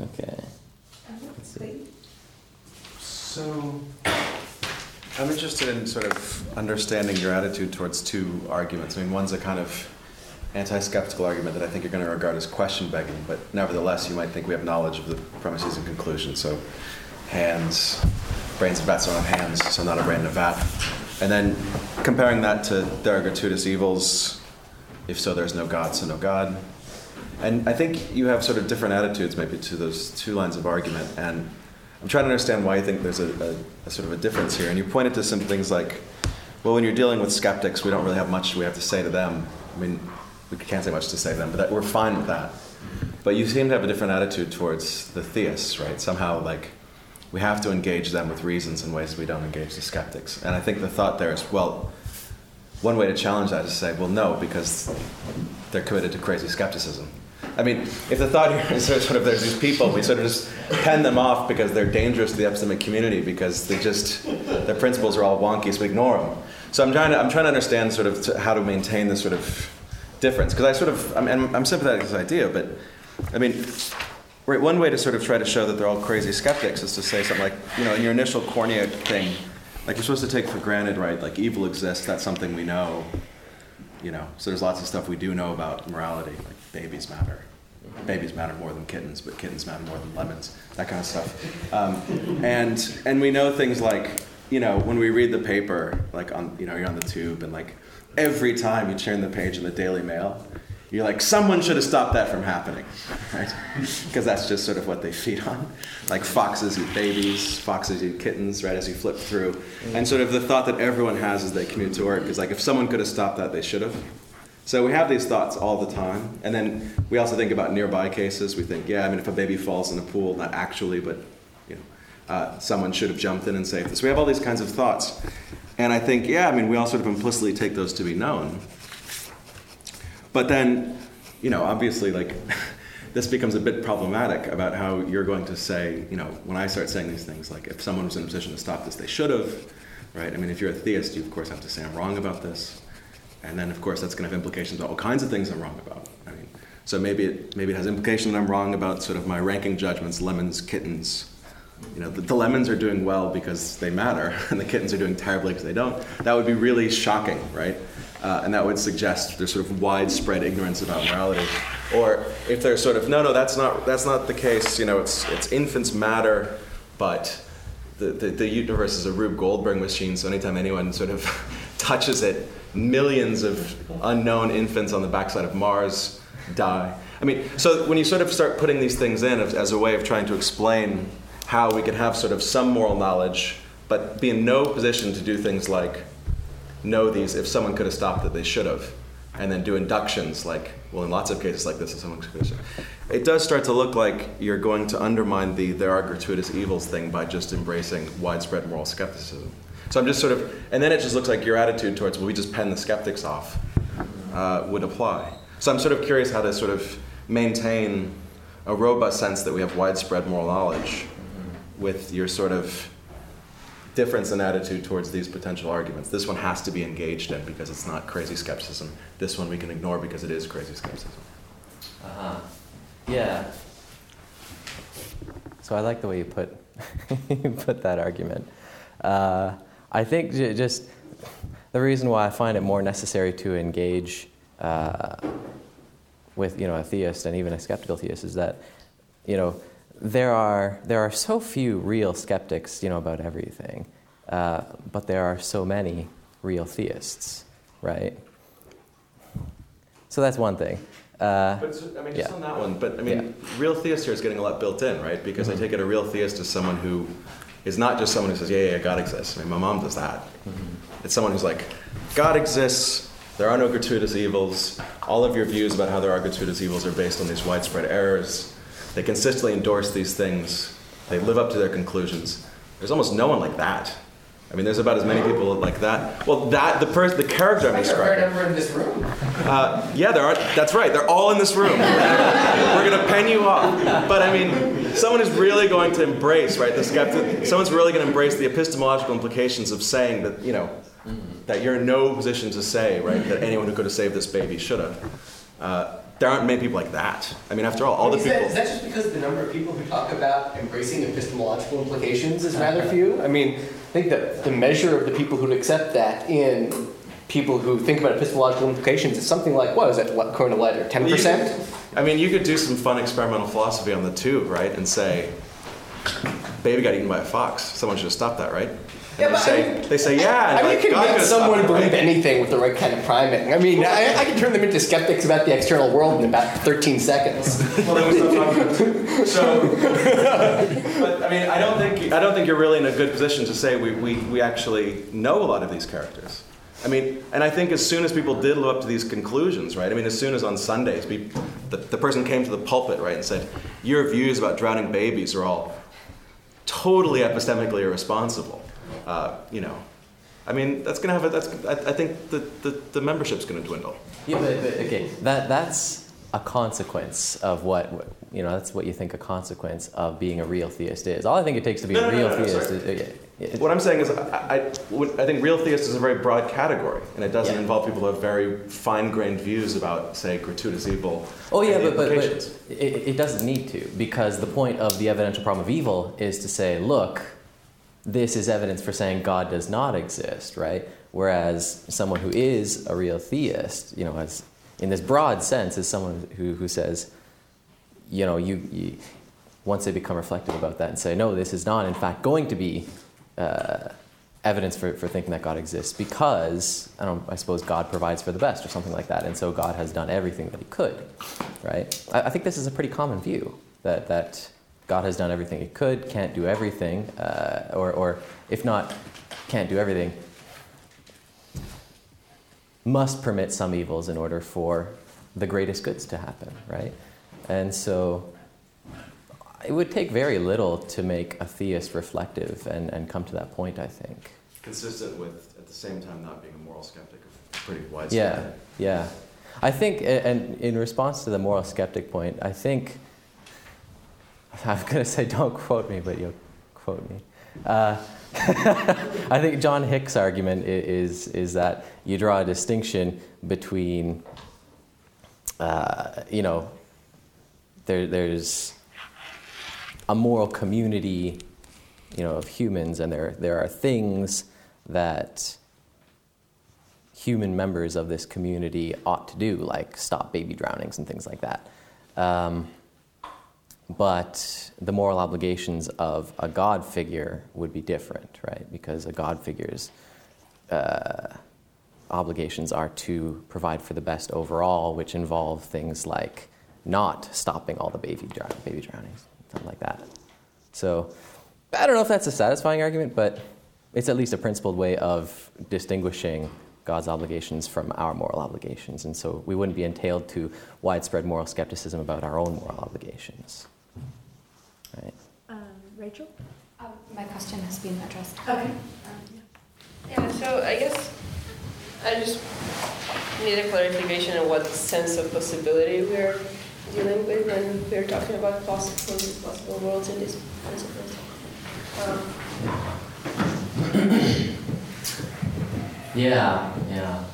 Okay. So, I'm interested in sort of understanding your attitude towards two arguments. I mean, one's a kind of anti-skeptical argument that I think you're going to regard as question begging, but nevertheless, you might think we have knowledge of the premises and conclusions. So, hands, brains of bats are not hands, so not a brain in a vat. And then comparing that to there are gratuitous evils. If so, there's no God, so no God. And I think you have sort of different attitudes maybe to those two lines of argument. And I'm trying to understand why you think there's a, a, a sort of a difference here. And you pointed to some things like well, when you're dealing with skeptics, we don't really have much we have to say to them. I mean, we can't say much to say to them, but that, we're fine with that. But you seem to have a different attitude towards the theists, right? Somehow, like, we have to engage them with reasons in ways we don't engage the skeptics. And I think the thought there is, well, one way to challenge that is to say, well, no, because they're committed to crazy skepticism. I mean, if the thought here is sort of there's these people, we sort of just pen them off because they're dangerous to the epistemic community because they just their principles are all wonky, so we ignore them. So I'm trying to I'm trying to understand sort of how to maintain this sort of difference because I sort of I'm, I'm, I'm sympathetic to this idea, but I mean, right, one way to sort of try to show that they're all crazy skeptics is to say something like, you know, in your initial Cornea thing, like you're supposed to take for granted, right? Like evil exists, that's something we know. You know, so there's lots of stuff we do know about morality, like babies matter. Babies matter more than kittens, but kittens matter more than lemons. That kind of stuff. Um, and and we know things like, you know, when we read the paper, like on, you know, you're on the tube, and like every time you turn the page in the Daily Mail, you're like, someone should have stopped that from happening, right? Because that's just sort of what they feed on. Like foxes eat babies, foxes eat kittens, right, as you flip through. And sort of the thought that everyone has as they commute to work is like, if someone could have stopped that, they should have. So we have these thoughts all the time. And then we also think about nearby cases. We think, yeah, I mean, if a baby falls in a pool, not actually, but, you know, uh, someone should have jumped in and saved this. We have all these kinds of thoughts. And I think, yeah, I mean, we all sort of implicitly take those to be known. But then, you know, obviously, like, this becomes a bit problematic about how you're going to say, you know, when I start saying these things, like, if someone was in a position to stop this, they should have, right? I mean, if you're a theist, you of course have to say, I'm wrong about this. And then, of course, that's going to have implications about all kinds of things I'm wrong about. I mean, so maybe it, maybe it has implications that I'm wrong about sort of my ranking judgments, lemons, kittens. You know, the, the lemons are doing well because they matter, and the kittens are doing terribly because they don't. That would be really shocking, right? Uh, and that would suggest there's sort of widespread ignorance about morality. Or if there's sort of no, no, that's not that's not the case. You know, it's it's infants matter, but the, the, the universe is a Rube Goldberg machine. So anytime anyone sort of touches it, millions of unknown infants on the backside of Mars die. I mean, so when you sort of start putting these things in as, as a way of trying to explain how we could have sort of some moral knowledge, but be in no position to do things like know these if someone could have stopped it, they should have. And then do inductions like, well, in lots of cases like this, if someone could have. It does start to look like you're going to undermine the there are gratuitous evils thing by just embracing widespread moral skepticism. So I'm just sort of, and then it just looks like your attitude towards, well, we just pen the skeptics off uh, would apply. So I'm sort of curious how to sort of maintain a robust sense that we have widespread moral knowledge with your sort of difference in attitude towards these potential arguments. This one has to be engaged in because it's not crazy skepticism. This one we can ignore because it is crazy skepticism. Uh-huh. Yeah. So I like the way you put you put that argument. Uh, I think j- just the reason why I find it more necessary to engage uh, with you know a theist and even a skeptical theist is that you know there are there are so few real skeptics you know about everything, uh, but there are so many real theists, right? So that's one thing. Uh, But so- I mean, just yeah. on that one. But I mean, real theist here is getting a lot built in, right? Because I take it a real theist is someone who is not just someone who says, "Yeah, yeah, yeah, God exists." I mean, my mom does that. It's someone who's like, "God exists. There are no gratuitous evils. All of your views about how there are gratuitous evils are based on these widespread errors. They consistently endorse these things. They live up to their conclusions." There's almost no one like that. I mean, there's about as many people like that. Well, that the person, the character I'm describing. Everyone in this room. Uh, yeah, there are. That's right. They're all in this room. We're gonna pen you off. But I mean, someone is really going to embrace, right? The skeptic. Someone's really going to embrace the epistemological implications of saying that you know that you're in no position to say, right, that anyone who could have saved this baby should have. Uh, there aren't many people like that. I mean, after all, all the is, people. that, is that just because the number of people who talk about embracing epistemological implications is rather few? I mean, I think that the measure of the people who'd accept that in people who think about epistemological implications is something like, what is that, what, to Letter, 10%? I mean, you could do some fun experimental philosophy on the tube, right? And say, baby got eaten by a fox. Someone should have stopped that, right? And Yeah, they but I say, mean- they say, yeah. I mean, like, you can God make could have stopped someone it, right? believe anything with the right kind of priming. I mean, I, I can turn them into skeptics about the external world in about 13 seconds. Well, then we stop talking. So, but I mean, I don't think I don't think you're really in a good position to say we, we, we actually know a lot of these characters. I mean, and I think as soon as people did live up to these conclusions, right? I mean, as soon as on Sundays, we, the, the person came to the pulpit, right, and said, Your views about drowning babies are all totally epistemically irresponsible. Uh, you know, I mean, that's going to have a, that's, I, I think the, the, the membership's going to dwindle. Yeah, but, but okay, that, that's a consequence of what, you know, that's what you think a consequence of being a real theist is. All I think it takes to be No, a no, real no, theist sorry. is. yeah, What I'm saying is, I, I, I think real theist is a very broad category, and it doesn't Yeah. involve people who have very fine-grained views about, say, gratuitous evil. Oh yeah, but, but, but it, it doesn't need to because the point of the evidential problem of evil is to say, look, this is evidence for saying God does not exist, right? Whereas someone who is a real theist, you know, as in this broad sense, is someone who, who says, you know, you, you once they become reflective about that and say, no, this is not in fact going to be uh, evidence for, for thinking that God exists because I don't I suppose God provides for the best or something like that, and so God has done everything that He could, right? I, I think this is a pretty common view that that God has done everything He could, can't do everything, uh, or or if not, can't do everything, must permit some evils in order for the greatest goods to happen, right? And so it would take very little to make a theist reflective and, and come to that point, I think. Consistent with, at the same time, not being a moral skeptic of pretty widespread. yeah. yeah. I think, and in response to the moral skeptic point, I think, I'm going to say don't quote me, but you'll quote me. Uh, I think John Hick's argument is, is that you draw a distinction between, uh, you know, there, there's a moral community, you know, of humans, and there, there are things that human members of this community ought to do, like stop baby drownings and things like that. Um, but the moral obligations of a God figure would be different, right? Because a God figure's uh, obligations are to provide for the best overall, which involve things like not stopping all the baby, baby drownings, something like that. So I don't know if that's a satisfying argument, but it's at least a principled way of distinguishing God's obligations from our moral obligations. And so we wouldn't be entailed to widespread moral skepticism about our own moral obligations. Right? Um, Rachel? Uh, my question has been addressed. Okay. Yeah, so I guess I just need a clarification on what sense of possibility we're dealing with when we're talking about possible possible worlds in these principles. Um, Yeah, yeah.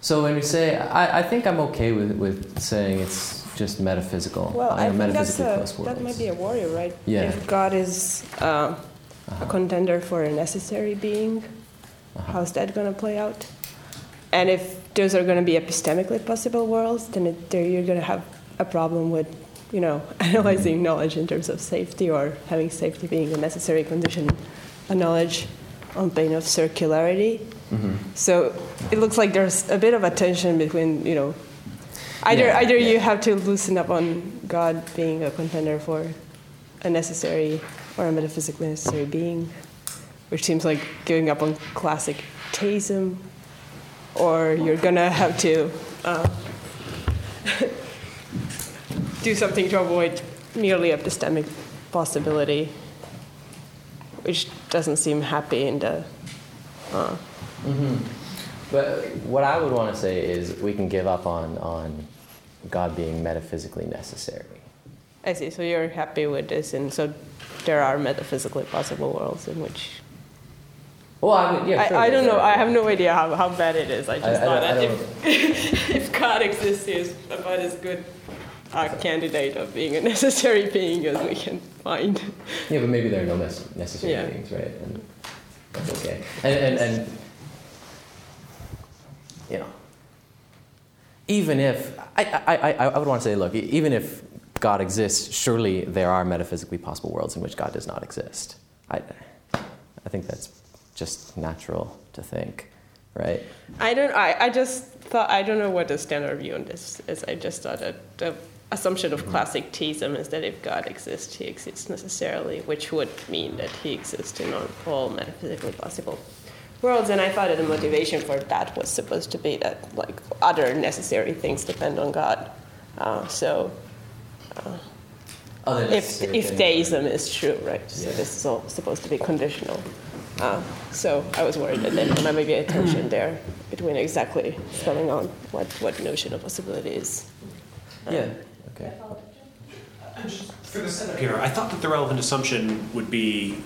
So when we say, I, I think I'm okay with, with saying it's just metaphysical. well, uh, I think that's a, that might be a warrior, right? Yeah. If God is uh, Uh-huh. a contender for a necessary being, Uh-huh. how's that going to play out? And if those are going to be epistemically possible worlds, then it, there you're going to have a problem with, you know, analyzing knowledge in terms of safety or having safety being a necessary condition, a knowledge on pain of circularity. Mhm. So it looks like there's a bit of a tension between, you know, either Yeah, either you have to loosen up on God being a contender for a necessary or a metaphysically necessary being, which seems like giving up on classic theism, or you're gonna have to uh, do something to avoid merely epistemic possibility, which doesn't seem happy in the. Uh, hmm But what I would want to say is we can give up on, on God being metaphysically necessary. I see. So you're happy with this, and so there are metaphysically possible worlds in which. Well, I would, yeah, sure, I, I don't know. I have no idea how, how bad it is. I just I- thought I that if, if God exists, He is about as good a candidate of being a necessary being as we can find. Yeah, but maybe there are no necessary Yeah. beings, right? And that's okay. And, and, and, you know, even if, I, I, I, I would want to say, look, even if God exists, surely there are metaphysically possible worlds in which God does not exist. I, I think that's just natural to think, right? I don't. I, I just thought I don't know what the standard view on this is. I just thought that the assumption of classic theism is that if God exists, he exists necessarily, which would mean that he exists in all, all metaphysically possible worlds. And I thought that the motivation for that was supposed to be that like other necessary things depend on God. Uh, so. Uh, if necessary if things. theism is true, right? So Yeah. this is all supposed to be conditional. Uh, so I was worried that there might be a tension there between exactly spelling out what, what notion of possibility is. Uh, Yeah. Okay. For the setup here, I thought that the relevant assumption would be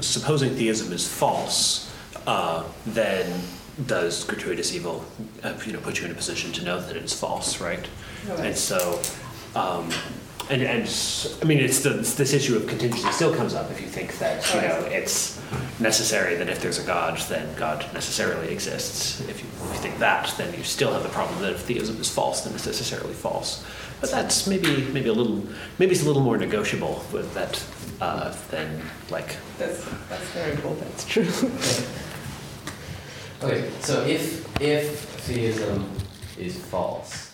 supposing theism is false, uh, then does gratuitous evil, uh, you know, put you in a position to know that it is false, right? And so, um, and and s- I mean, it's, the, it's this issue of contingency still comes up if you think that you know it's necessary that if there's a God, then God necessarily exists. If you, if you think that, then you still have the problem that if theism is false, then it's necessarily false. But that's maybe maybe a little maybe it's a little more negotiable with that uh, than like That's, that's very cool, that's true. Okay, so if if theism is false,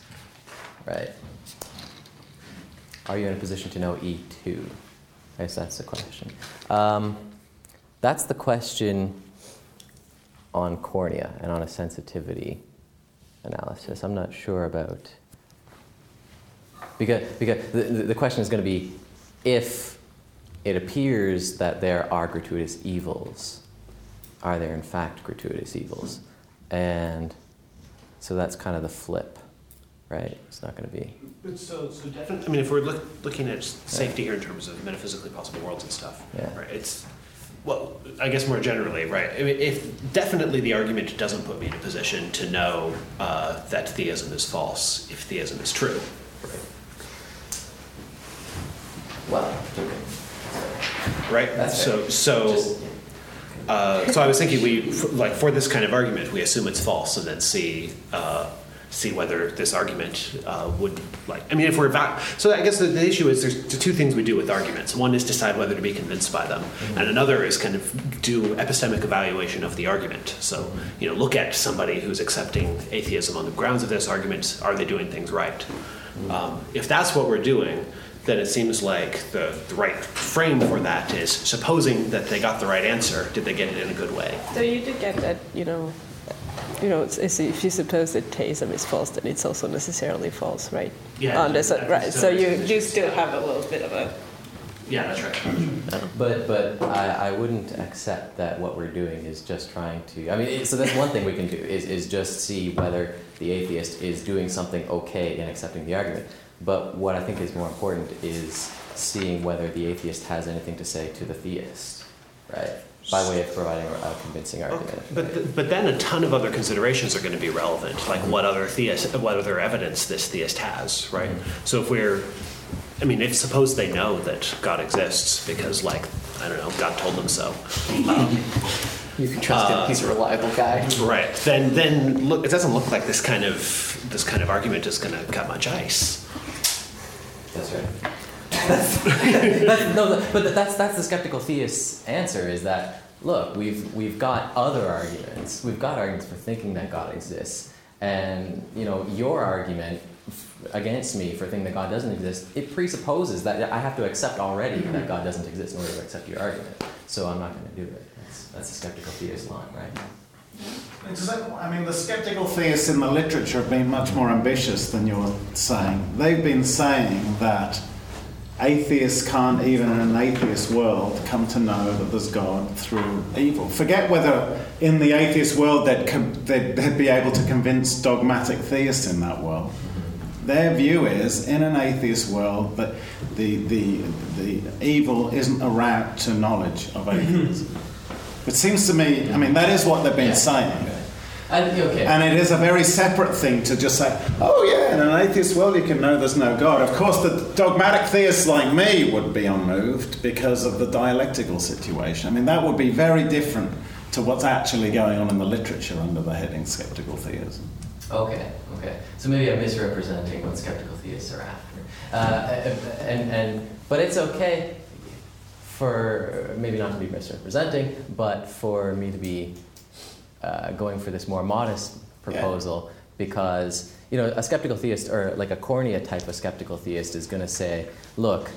right? Are you in a position to know E two? I guess that's the question. Um, that's the question on cornea and on a sensitivity analysis. I'm not sure about because because the, the the question is going to be if it appears that there are gratuitous evils are there in fact gratuitous evils? And so that's kind of the flip, right? It's not going to be. But so, so definitely. I mean, if we're look, looking at safety here in terms of metaphysically possible worlds and stuff, Yeah. right? It's well, I guess more generally, right? I mean, if definitely the argument doesn't put me in a position to know uh, that theism is false if theism is true, right? Well, right? That's so fair. so. Just- Uh, so I was thinking we f- like for this kind of argument we assume it's false and then see uh, see whether this argument uh, would like I mean if we're eva- so I guess the, the issue is there's two things we do with arguments. One is decide whether to be convinced by them and another is kind of do epistemic evaluation of the argument. So you know look at somebody who's accepting atheism on the grounds of this argument. Are they doing things right? Um, if that's what we're doing then it seems like the, the right frame for that is supposing that they got the right answer, did they get it in a good way? So you did get that, you know, you know, it's, it's, if you suppose that theism is false, then it's also necessarily false, right? Yeah, On this- that's right. So still- you do still have a little bit of a. Yeah, that's right. But but I, I wouldn't accept that what we're doing is just trying to. I mean, it, so that's one thing we can do is is just see whether the atheist is doing something okay in accepting the argument. But what I think is more important is seeing whether the atheist has anything to say to the theist, right? By way of providing a convincing argument. But, th- but then a ton of other considerations are going to be relevant, like mm-hmm. what other theist, what other evidence this theist has, right? Mm-hmm. So if we're, I mean, if suppose they know that God exists because, like, I don't know, God told them so. Um, You can trust him; he's a uh, reliable guy. Right. Then, then look. It doesn't look like this kind of this kind of argument is going to cut much ice. That's right. that's, no, but that's that's the skeptical theist's answer is that look, we've we've got other arguments. We've got arguments for thinking that God exists, and you know your argument against me for thinking that God doesn't exist. It presupposes that I have to accept already that God doesn't exist in order to accept your argument. So I'm not going to do it. That's that's the skeptical theist line, right? I mean, the skeptical theists in the literature have been much more ambitious than you're saying. They've been saying that atheists can't, even in an atheist world, come to know that there's God through evil. Forget whether in the atheist world they'd, com- they'd, they'd be able to convince dogmatic theists in that world. Their view is, in an atheist world, that the, the, the evil isn't a route to knowledge of atheism. Mm-hmm. It seems to me, I mean, that is what they've been saying. And, okay. And it is a very separate thing to just say, oh yeah, in an atheist world you can know there's no God. Of course, the dogmatic theists like me would be unmoved because of the dialectical situation. I mean, that would be very different to what's actually going on in the literature under the heading skeptical theism. Okay, okay. So maybe I'm misrepresenting what skeptical theists are after. Uh, and, and, but it's okay for maybe not to be misrepresenting, but for me to be uh, going for this more modest proposal Because, you know, a skeptical theist or like a cornea type of skeptical theist is going to say, look,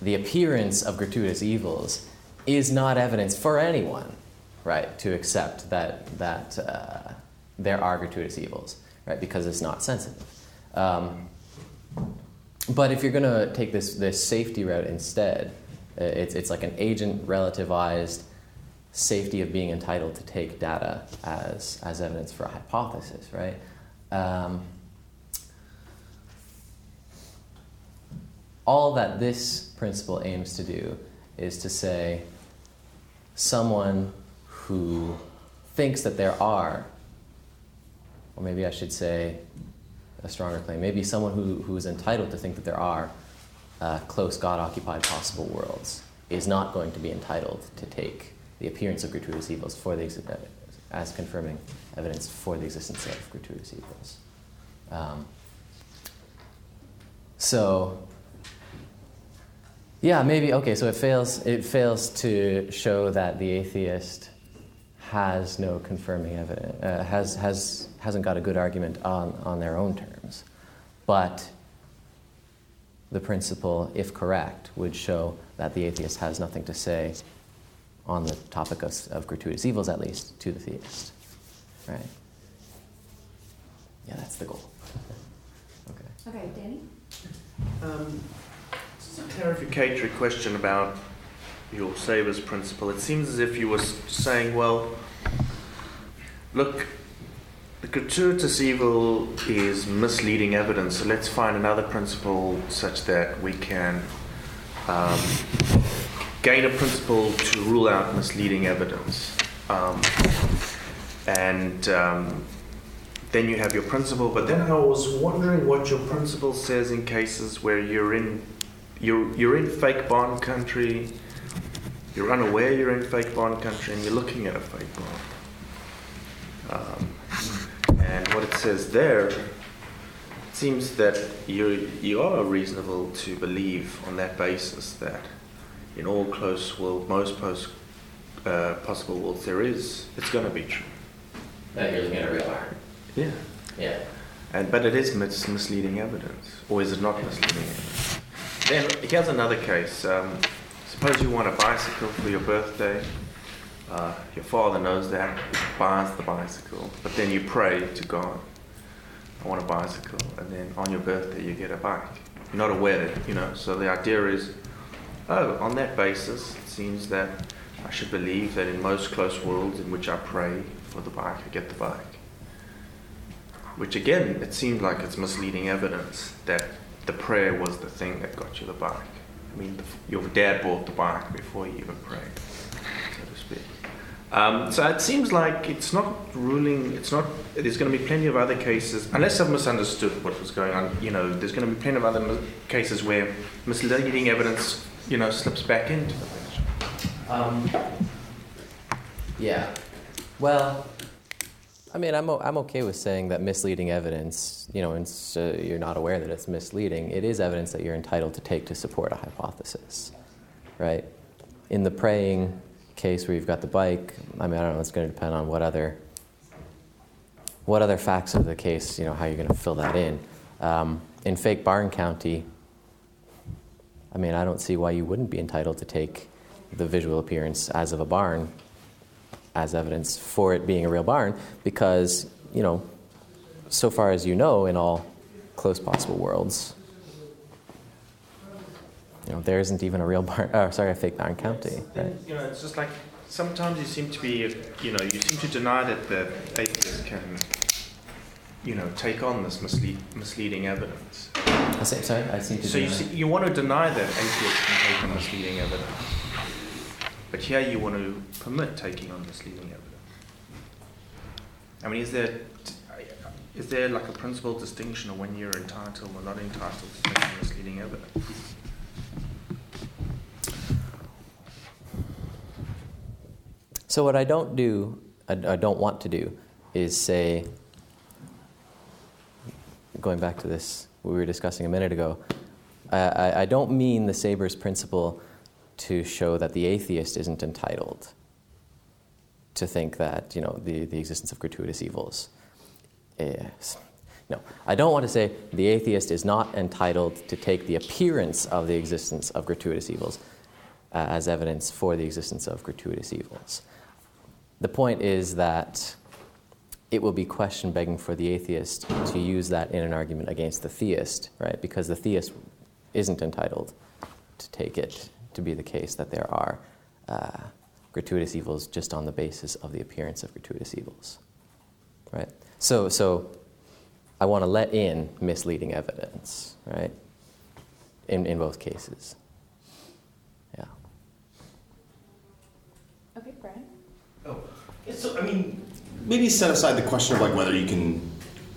the appearance of gratuitous evils is not evidence for anyone, right, to accept that, that uh, there are gratuitous evils, right, because it's not sensitive. Um, but if you're going to take this, this safety route instead, uh, it's, it's like an agent relativized safety of being entitled to take data as, as evidence for a hypothesis, right? Um, all that this principle aims to do is to say someone who thinks that there are, or maybe I should say a stronger claim, maybe someone who, who is entitled to think that there are uh, close God occupied possible worlds is not going to be entitled to take the appearance of gratuitous evils for the as confirming evidence for the existence of gratuitous evils. Um, so, yeah, maybe okay. So it fails. It fails to show that the atheist has no confirming evidence, uh, has has hasn't got a good argument on on their own terms, but the principle, if correct, would show that the atheist has nothing to say on the topic of, of gratuitous evils, at least, to the theist. Right? Yeah, that's the goal. okay. Okay, Danny? Um, just a clarificatory question about your Saber's principle. It seems as if you were saying, well, look, the gratuitous evil is misleading evidence, so let's find another principle such that we can um, gain a principle to rule out misleading evidence. Um, and um, then you have your principle, but then I was wondering what your principle says in cases where you're in you're, you're in fake barn country, you're unaware you're in fake barn country, and you're looking at a fake barn. Um, and what it says there it seems that you you are reasonable to believe on that basis that in all close world, most post, uh, possible worlds, there is it's going to be true. That you're looking at a real iron. Yeah. Yeah. And but it is mis- misleading evidence, or is it not misleading evidence? Then here's another case. Um, suppose you want a bicycle for your birthday. Uh, your father knows that, buys the bicycle, but then you pray to God, I want a bicycle, and then on your birthday you get a bike. You're not aware that, you know, so the idea is, oh, on that basis, it seems that I should believe that in most close worlds in which I pray for the bike, I get the bike. Which again, it seemed like it's misleading evidence that the prayer was the thing that got you the bike. I mean, the, your dad bought the bike before you even prayed. So to speak. Um, so it seems like it's not ruling. It's not. There's going to be plenty of other cases, unless I've misunderstood what was going on. You know, there's going to be plenty of other cases where misleading evidence, you know, slips back into the picture. Um, yeah. Well, I mean, I'm, I'm okay with saying that misleading evidence, you know, you're not aware that it's misleading, it is evidence that you're entitled to take to support a hypothesis, right? In the praying case where you've got the bike, I mean, I don't know, it's going to depend on what other what other facts of the case, you know, how you're going to fill that in. Um, in fake Barn County, I mean, I don't see why you wouldn't be entitled to take the visual appearance as of a barn as evidence for it being a real barn because, you know, so far as you know, in all close possible worlds, you know, there isn't even a real barn, oh, sorry, a fake barn county. Right? You know, it's just like sometimes you seem to be, you know, you seem to deny that the atheists can, you know, take on this mislead, misleading evidence. I say, sorry, I seem to. So you see, you want to deny that atheists can take on misleading evidence, but here you want to permit taking on misleading evidence. I mean, is there is there like a principal distinction of when you're entitled or not entitled to take on misleading evidence? So, what I don't do, I, I don't want to do, is say, going back to this, we were discussing a minute ago, I, I don't mean the Saber's principle to show that the atheist isn't entitled to think that, you know, the, the existence of gratuitous evils. Yes. No, I don't want to say the atheist is not entitled to take the appearance of the existence of gratuitous evils uh, as evidence for the existence of gratuitous evils. The point is that it will be question begging for the atheist to use that in an argument against the theist, right? Because the theist isn't entitled to take it to be the case that there are uh, gratuitous evils just on the basis of the appearance of gratuitous evils, right? So, so I want to let in misleading evidence, right? In, in both cases. Yeah. Okay, Brian. Oh, yeah, so I mean, maybe set aside the question of like whether you can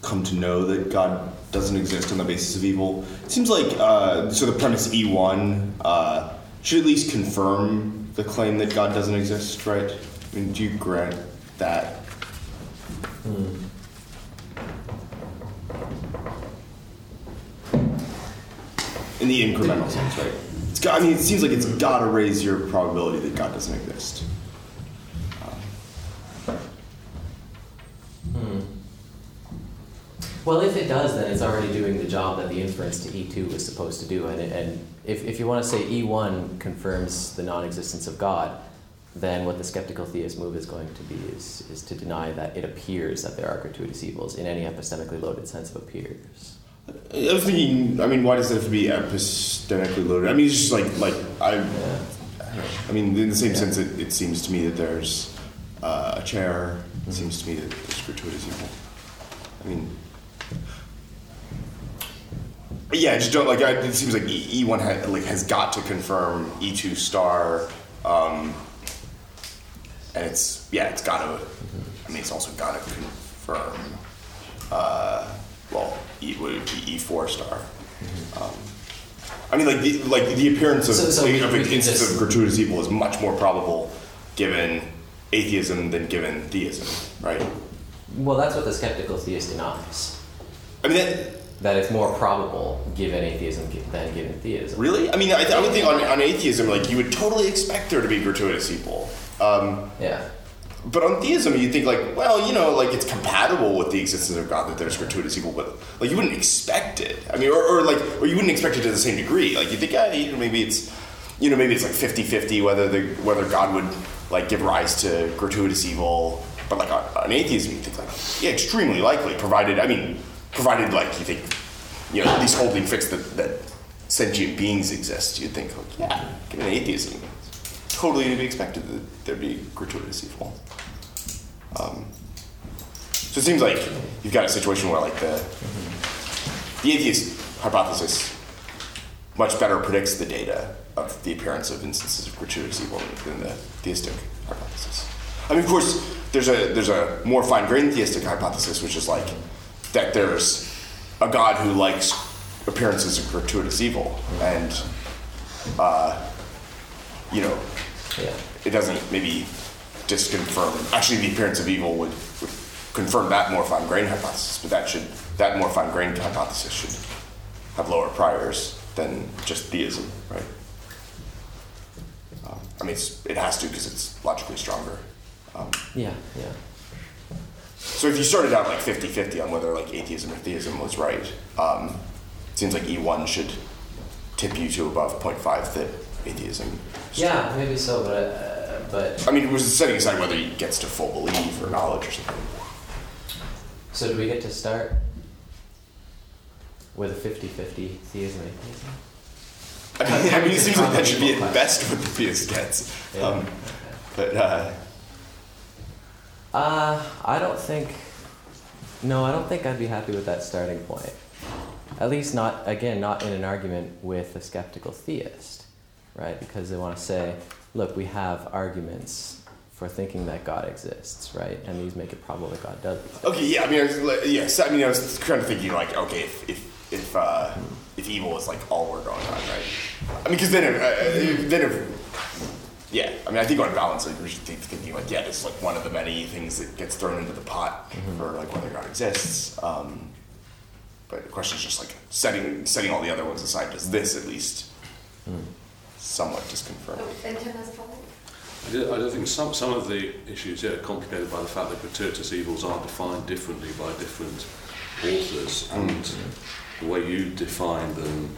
come to know that God doesn't exist on the basis of evil. It seems like uh, so the premise E one uh, should at least confirm the claim that God doesn't exist, right? I mean, do you grant that? Hmm. In the incremental sense, right? It's got, I mean, it seems like it's got to raise your probability that God doesn't exist. Well, if it does, then it's already doing the job that the inference to E2 was supposed to do. And, it, and if, if you want to say E1 confirms the non existence of God, then what the skeptical theist move is going to be is, is to deny that it appears that there are gratuitous evils in any epistemically loaded sense of appears. I was thinking. I mean, why does it have to be epistemically loaded? I mean, it's just like like I. I mean, in the same sense, it, it seems to me that there's uh, a chair. It seems to me that there's gratuitous evil. I mean, yeah, I just don't like. I, it seems like E one ha, like has got to confirm E two star, um, and it's yeah, it's got to. I mean, it's also got to confirm. Uh, well, E would be E four star. Um, I mean, like the, like the appearance of, So- so we- of an instance just- of gratuitous evil is much more probable given atheism than given theism, right? Well, that's what the skeptical theist denies. I mean, that, that it's more probable given atheism than given theism. Really? I mean, I, I would think on, on atheism, like you would totally expect there to be gratuitous evil. Um, yeah. But on theism, you think like, well, you know, like it's compatible with the existence of God that there's gratuitous evil, but like you wouldn't expect it. I mean, or, or like, or you wouldn't expect it to the same degree. Like you think, yeah, you know, maybe it's, you know, maybe it's like 50-50 whether the whether God would like give rise to gratuitous evil. But like on, on atheism, you think like, yeah, extremely likely, provided. I mean, provided like you think, you know, these holding fixed that, that sentient beings exist. You'd think, like, yeah, given atheism, it's totally to be expected that there'd be gratuitous evil. Um, so it seems like you've got a situation where like the the atheist hypothesis much better predicts the data of the appearance of instances of gratuitous evil than the theistic hypothesis. I mean, of course, there's a there's a more fine-grained theistic hypothesis, which is like that there's a God who likes appearances of gratuitous evil, and uh, you know, it doesn't maybe disconfirm. Actually, the appearance of evil would, would confirm that more fine-grained hypothesis, but that should that more fine-grained hypothesis should have lower priors than just theism, right? Um, I mean, it's, it has to because it's logically stronger. Um, Yeah, yeah. So if you started out like 50-50 on whether like atheism or theism was right, um, it seems like E1 should tip you to above 0.5 that atheism. Yeah, maybe so, but uh, but I mean, it was setting aside whether he gets to full belief or knowledge or something. so do we get to start with a 50-50 theism atheism? I mean, I mean, it seems like that should be at best what the theist gets. Yeah. Um, but uh, Uh, I don't think. No, I don't think I'd be happy with that starting point. At least not again, not in an argument with a skeptical theist, right? Because they want to say, look, we have arguments for thinking that God exists, right? And these make it probable that God does exist. okay, yeah, I mean, I was, yes, I mean, I was kind of thinking like, okay, if if if, uh, if evil is like all we're going on, right? I mean, because then, if, uh, then if yeah, I mean, I think on balance, like we should think thinking like, yeah, this is like one of the many things that gets thrown into the pot mm-hmm. for like whether God exists. Um, but the question is just like setting setting all the other ones aside. Does this at least mm. somewhat disconfirm? Oh, and Tim has a follow-up? I do, I do think some, some of the issues yeah, are complicated by the fact that gratuitous evils are defined differently by different authors, and mm-hmm. the way you define them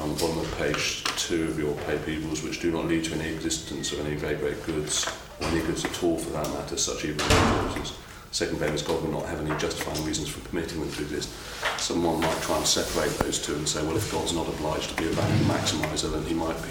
on the bottom of page two of your pay peoples which do not lead to any existence of any very great goods or any goods at all for that matter, such even causes. Second famous God will not have any justifying reasons for permitting them to exist. Someone might try and separate those two and say, well, if God's not obliged to be a value maximizer, then he might be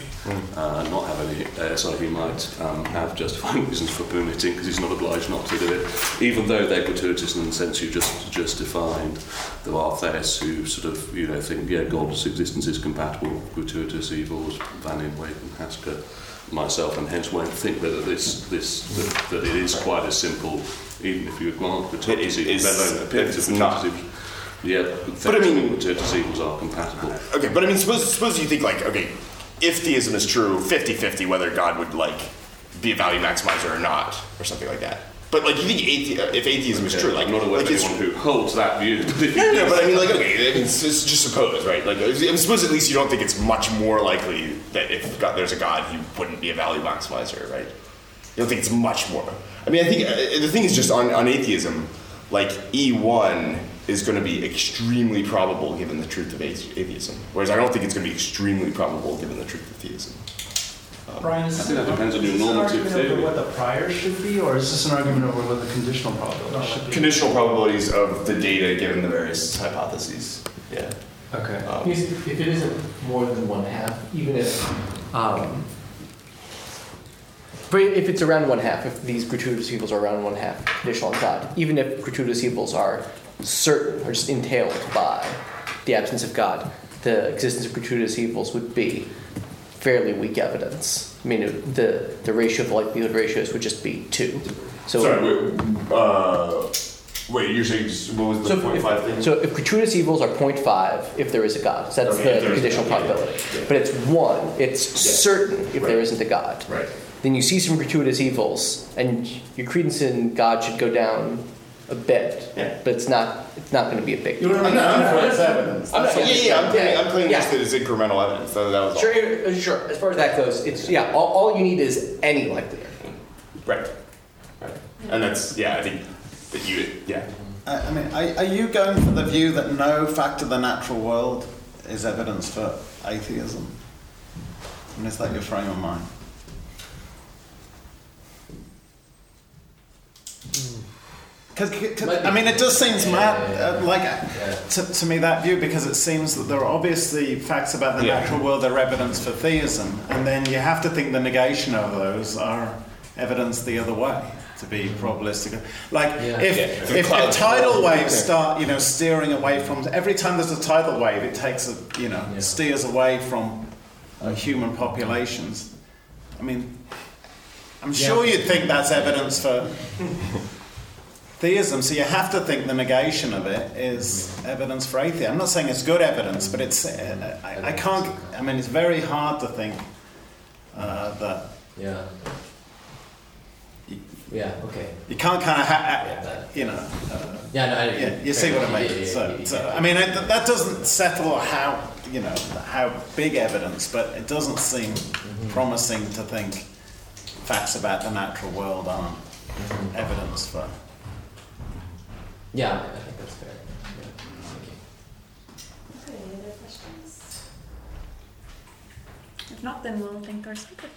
uh, and not have any. Uh, so he might um, have justifying reasons for permitting because he's not obliged not to do it, even though they're gratuitous in the sense you just just defined. There are theists who sort of you know think, yeah, God's existence is compatible with gratuitous evils. Van Inwagen and Hasker myself, and hence won't think that this this that, that it is quite as simple, even if you grant gratuitous It is- let alone appear to it's gratuitous not. Yeah, But I mean- gratuitous evils are compatible. Okay, but I mean, suppose suppose you think like, okay, if theism is true, 50-50 whether God would like be a value maximizer or not, or something like that. But like, you think athe- if atheism is true, like, I'm not aware like of it's- anyone who holds that view. No, no, but I mean, like, okay, I mean, it's, it's just suppose, right? Like, I suppose at least you don't think it's much more likely that if God, there's a God, he wouldn't be a value maximizer, right? You don't think it's much more. I mean, I think uh, the thing is just on, on atheism, like E1 is going to be extremely probable given the truth of atheism, whereas I don't think it's going to be extremely probable given the truth of theism. Brian, is I think that depends on is your this an normative argument theory. over what the prior should be, or is this an argument over what the conditional probability should be? Conditional probabilities of the data given the various hypotheses. Yeah. Okay. Um, if it isn't more than one half, even if, um, But if it's around one half, if these gratuitous evils are around one half conditional on God, even if gratuitous evils are certain or just entailed by the absence of God, the existence of gratuitous evils would be fairly weak evidence. I mean, it- the the ratio of likelihood ratios would just be two. So Sorry, wait, uh, wait, you're saying, what was the So point if, five thing? so if gratuitous evils are 0.5 if there is a God, so that's Okay, the there is a conditional God, yeah, probability. yeah. But it's one, it's certain if there isn't a God. Right. Then you see some gratuitous evils, and your credence in God should go down a bit. Yeah. But it's not. It's not going to be a big. I'm not, I'm not, that's evidence. I'm not- yeah, yeah, I'm claiming, yeah, I'm claiming yeah. just that it's incremental evidence. That, that was. Sure, uh, sure. As far as that goes, it's yeah. All, all you need is any likelihood. Right. Right. And that's, yeah, I think that you, yeah. I, I mean, are, are you going for the view that no fact of the natural world is evidence for atheism? And is that your frame of mind? Because, I mean, it does seem mad, uh, like, uh, to, to me, that view, because it seems that there are obviously facts about the Yeah. natural world that are evidence for theism, and then you have to think the negation of those are evidence the other way to be probabilistic. Like, Yeah. if, Yeah. if, if clouds- tidal waves Yeah. start, you know, steering away from, every time there's a tidal wave, it takes a, you know, Yeah. steers away from uh, human populations. I mean, I'm sure you'd think that's evidence for theism, so you have to think the negation of it is evidence for atheism. I'm not saying it's good evidence, but it's, uh, I, I can't, I mean, it's very hard to think uh, that yeah. Yeah, okay. you can't kind of, ha- you know, uh, Yeah, no, I, yeah, you see what I mean. Yeah, yeah, So, yeah, yeah, so. I mean, that doesn't settle how you know how big evidence, but it doesn't seem Mm-hmm. promising to think facts about the natural world aren't Mm-hmm. evidence for. Yeah, I think that's fair. Yeah. Okay, any other questions? If not, then we'll thank our speaker.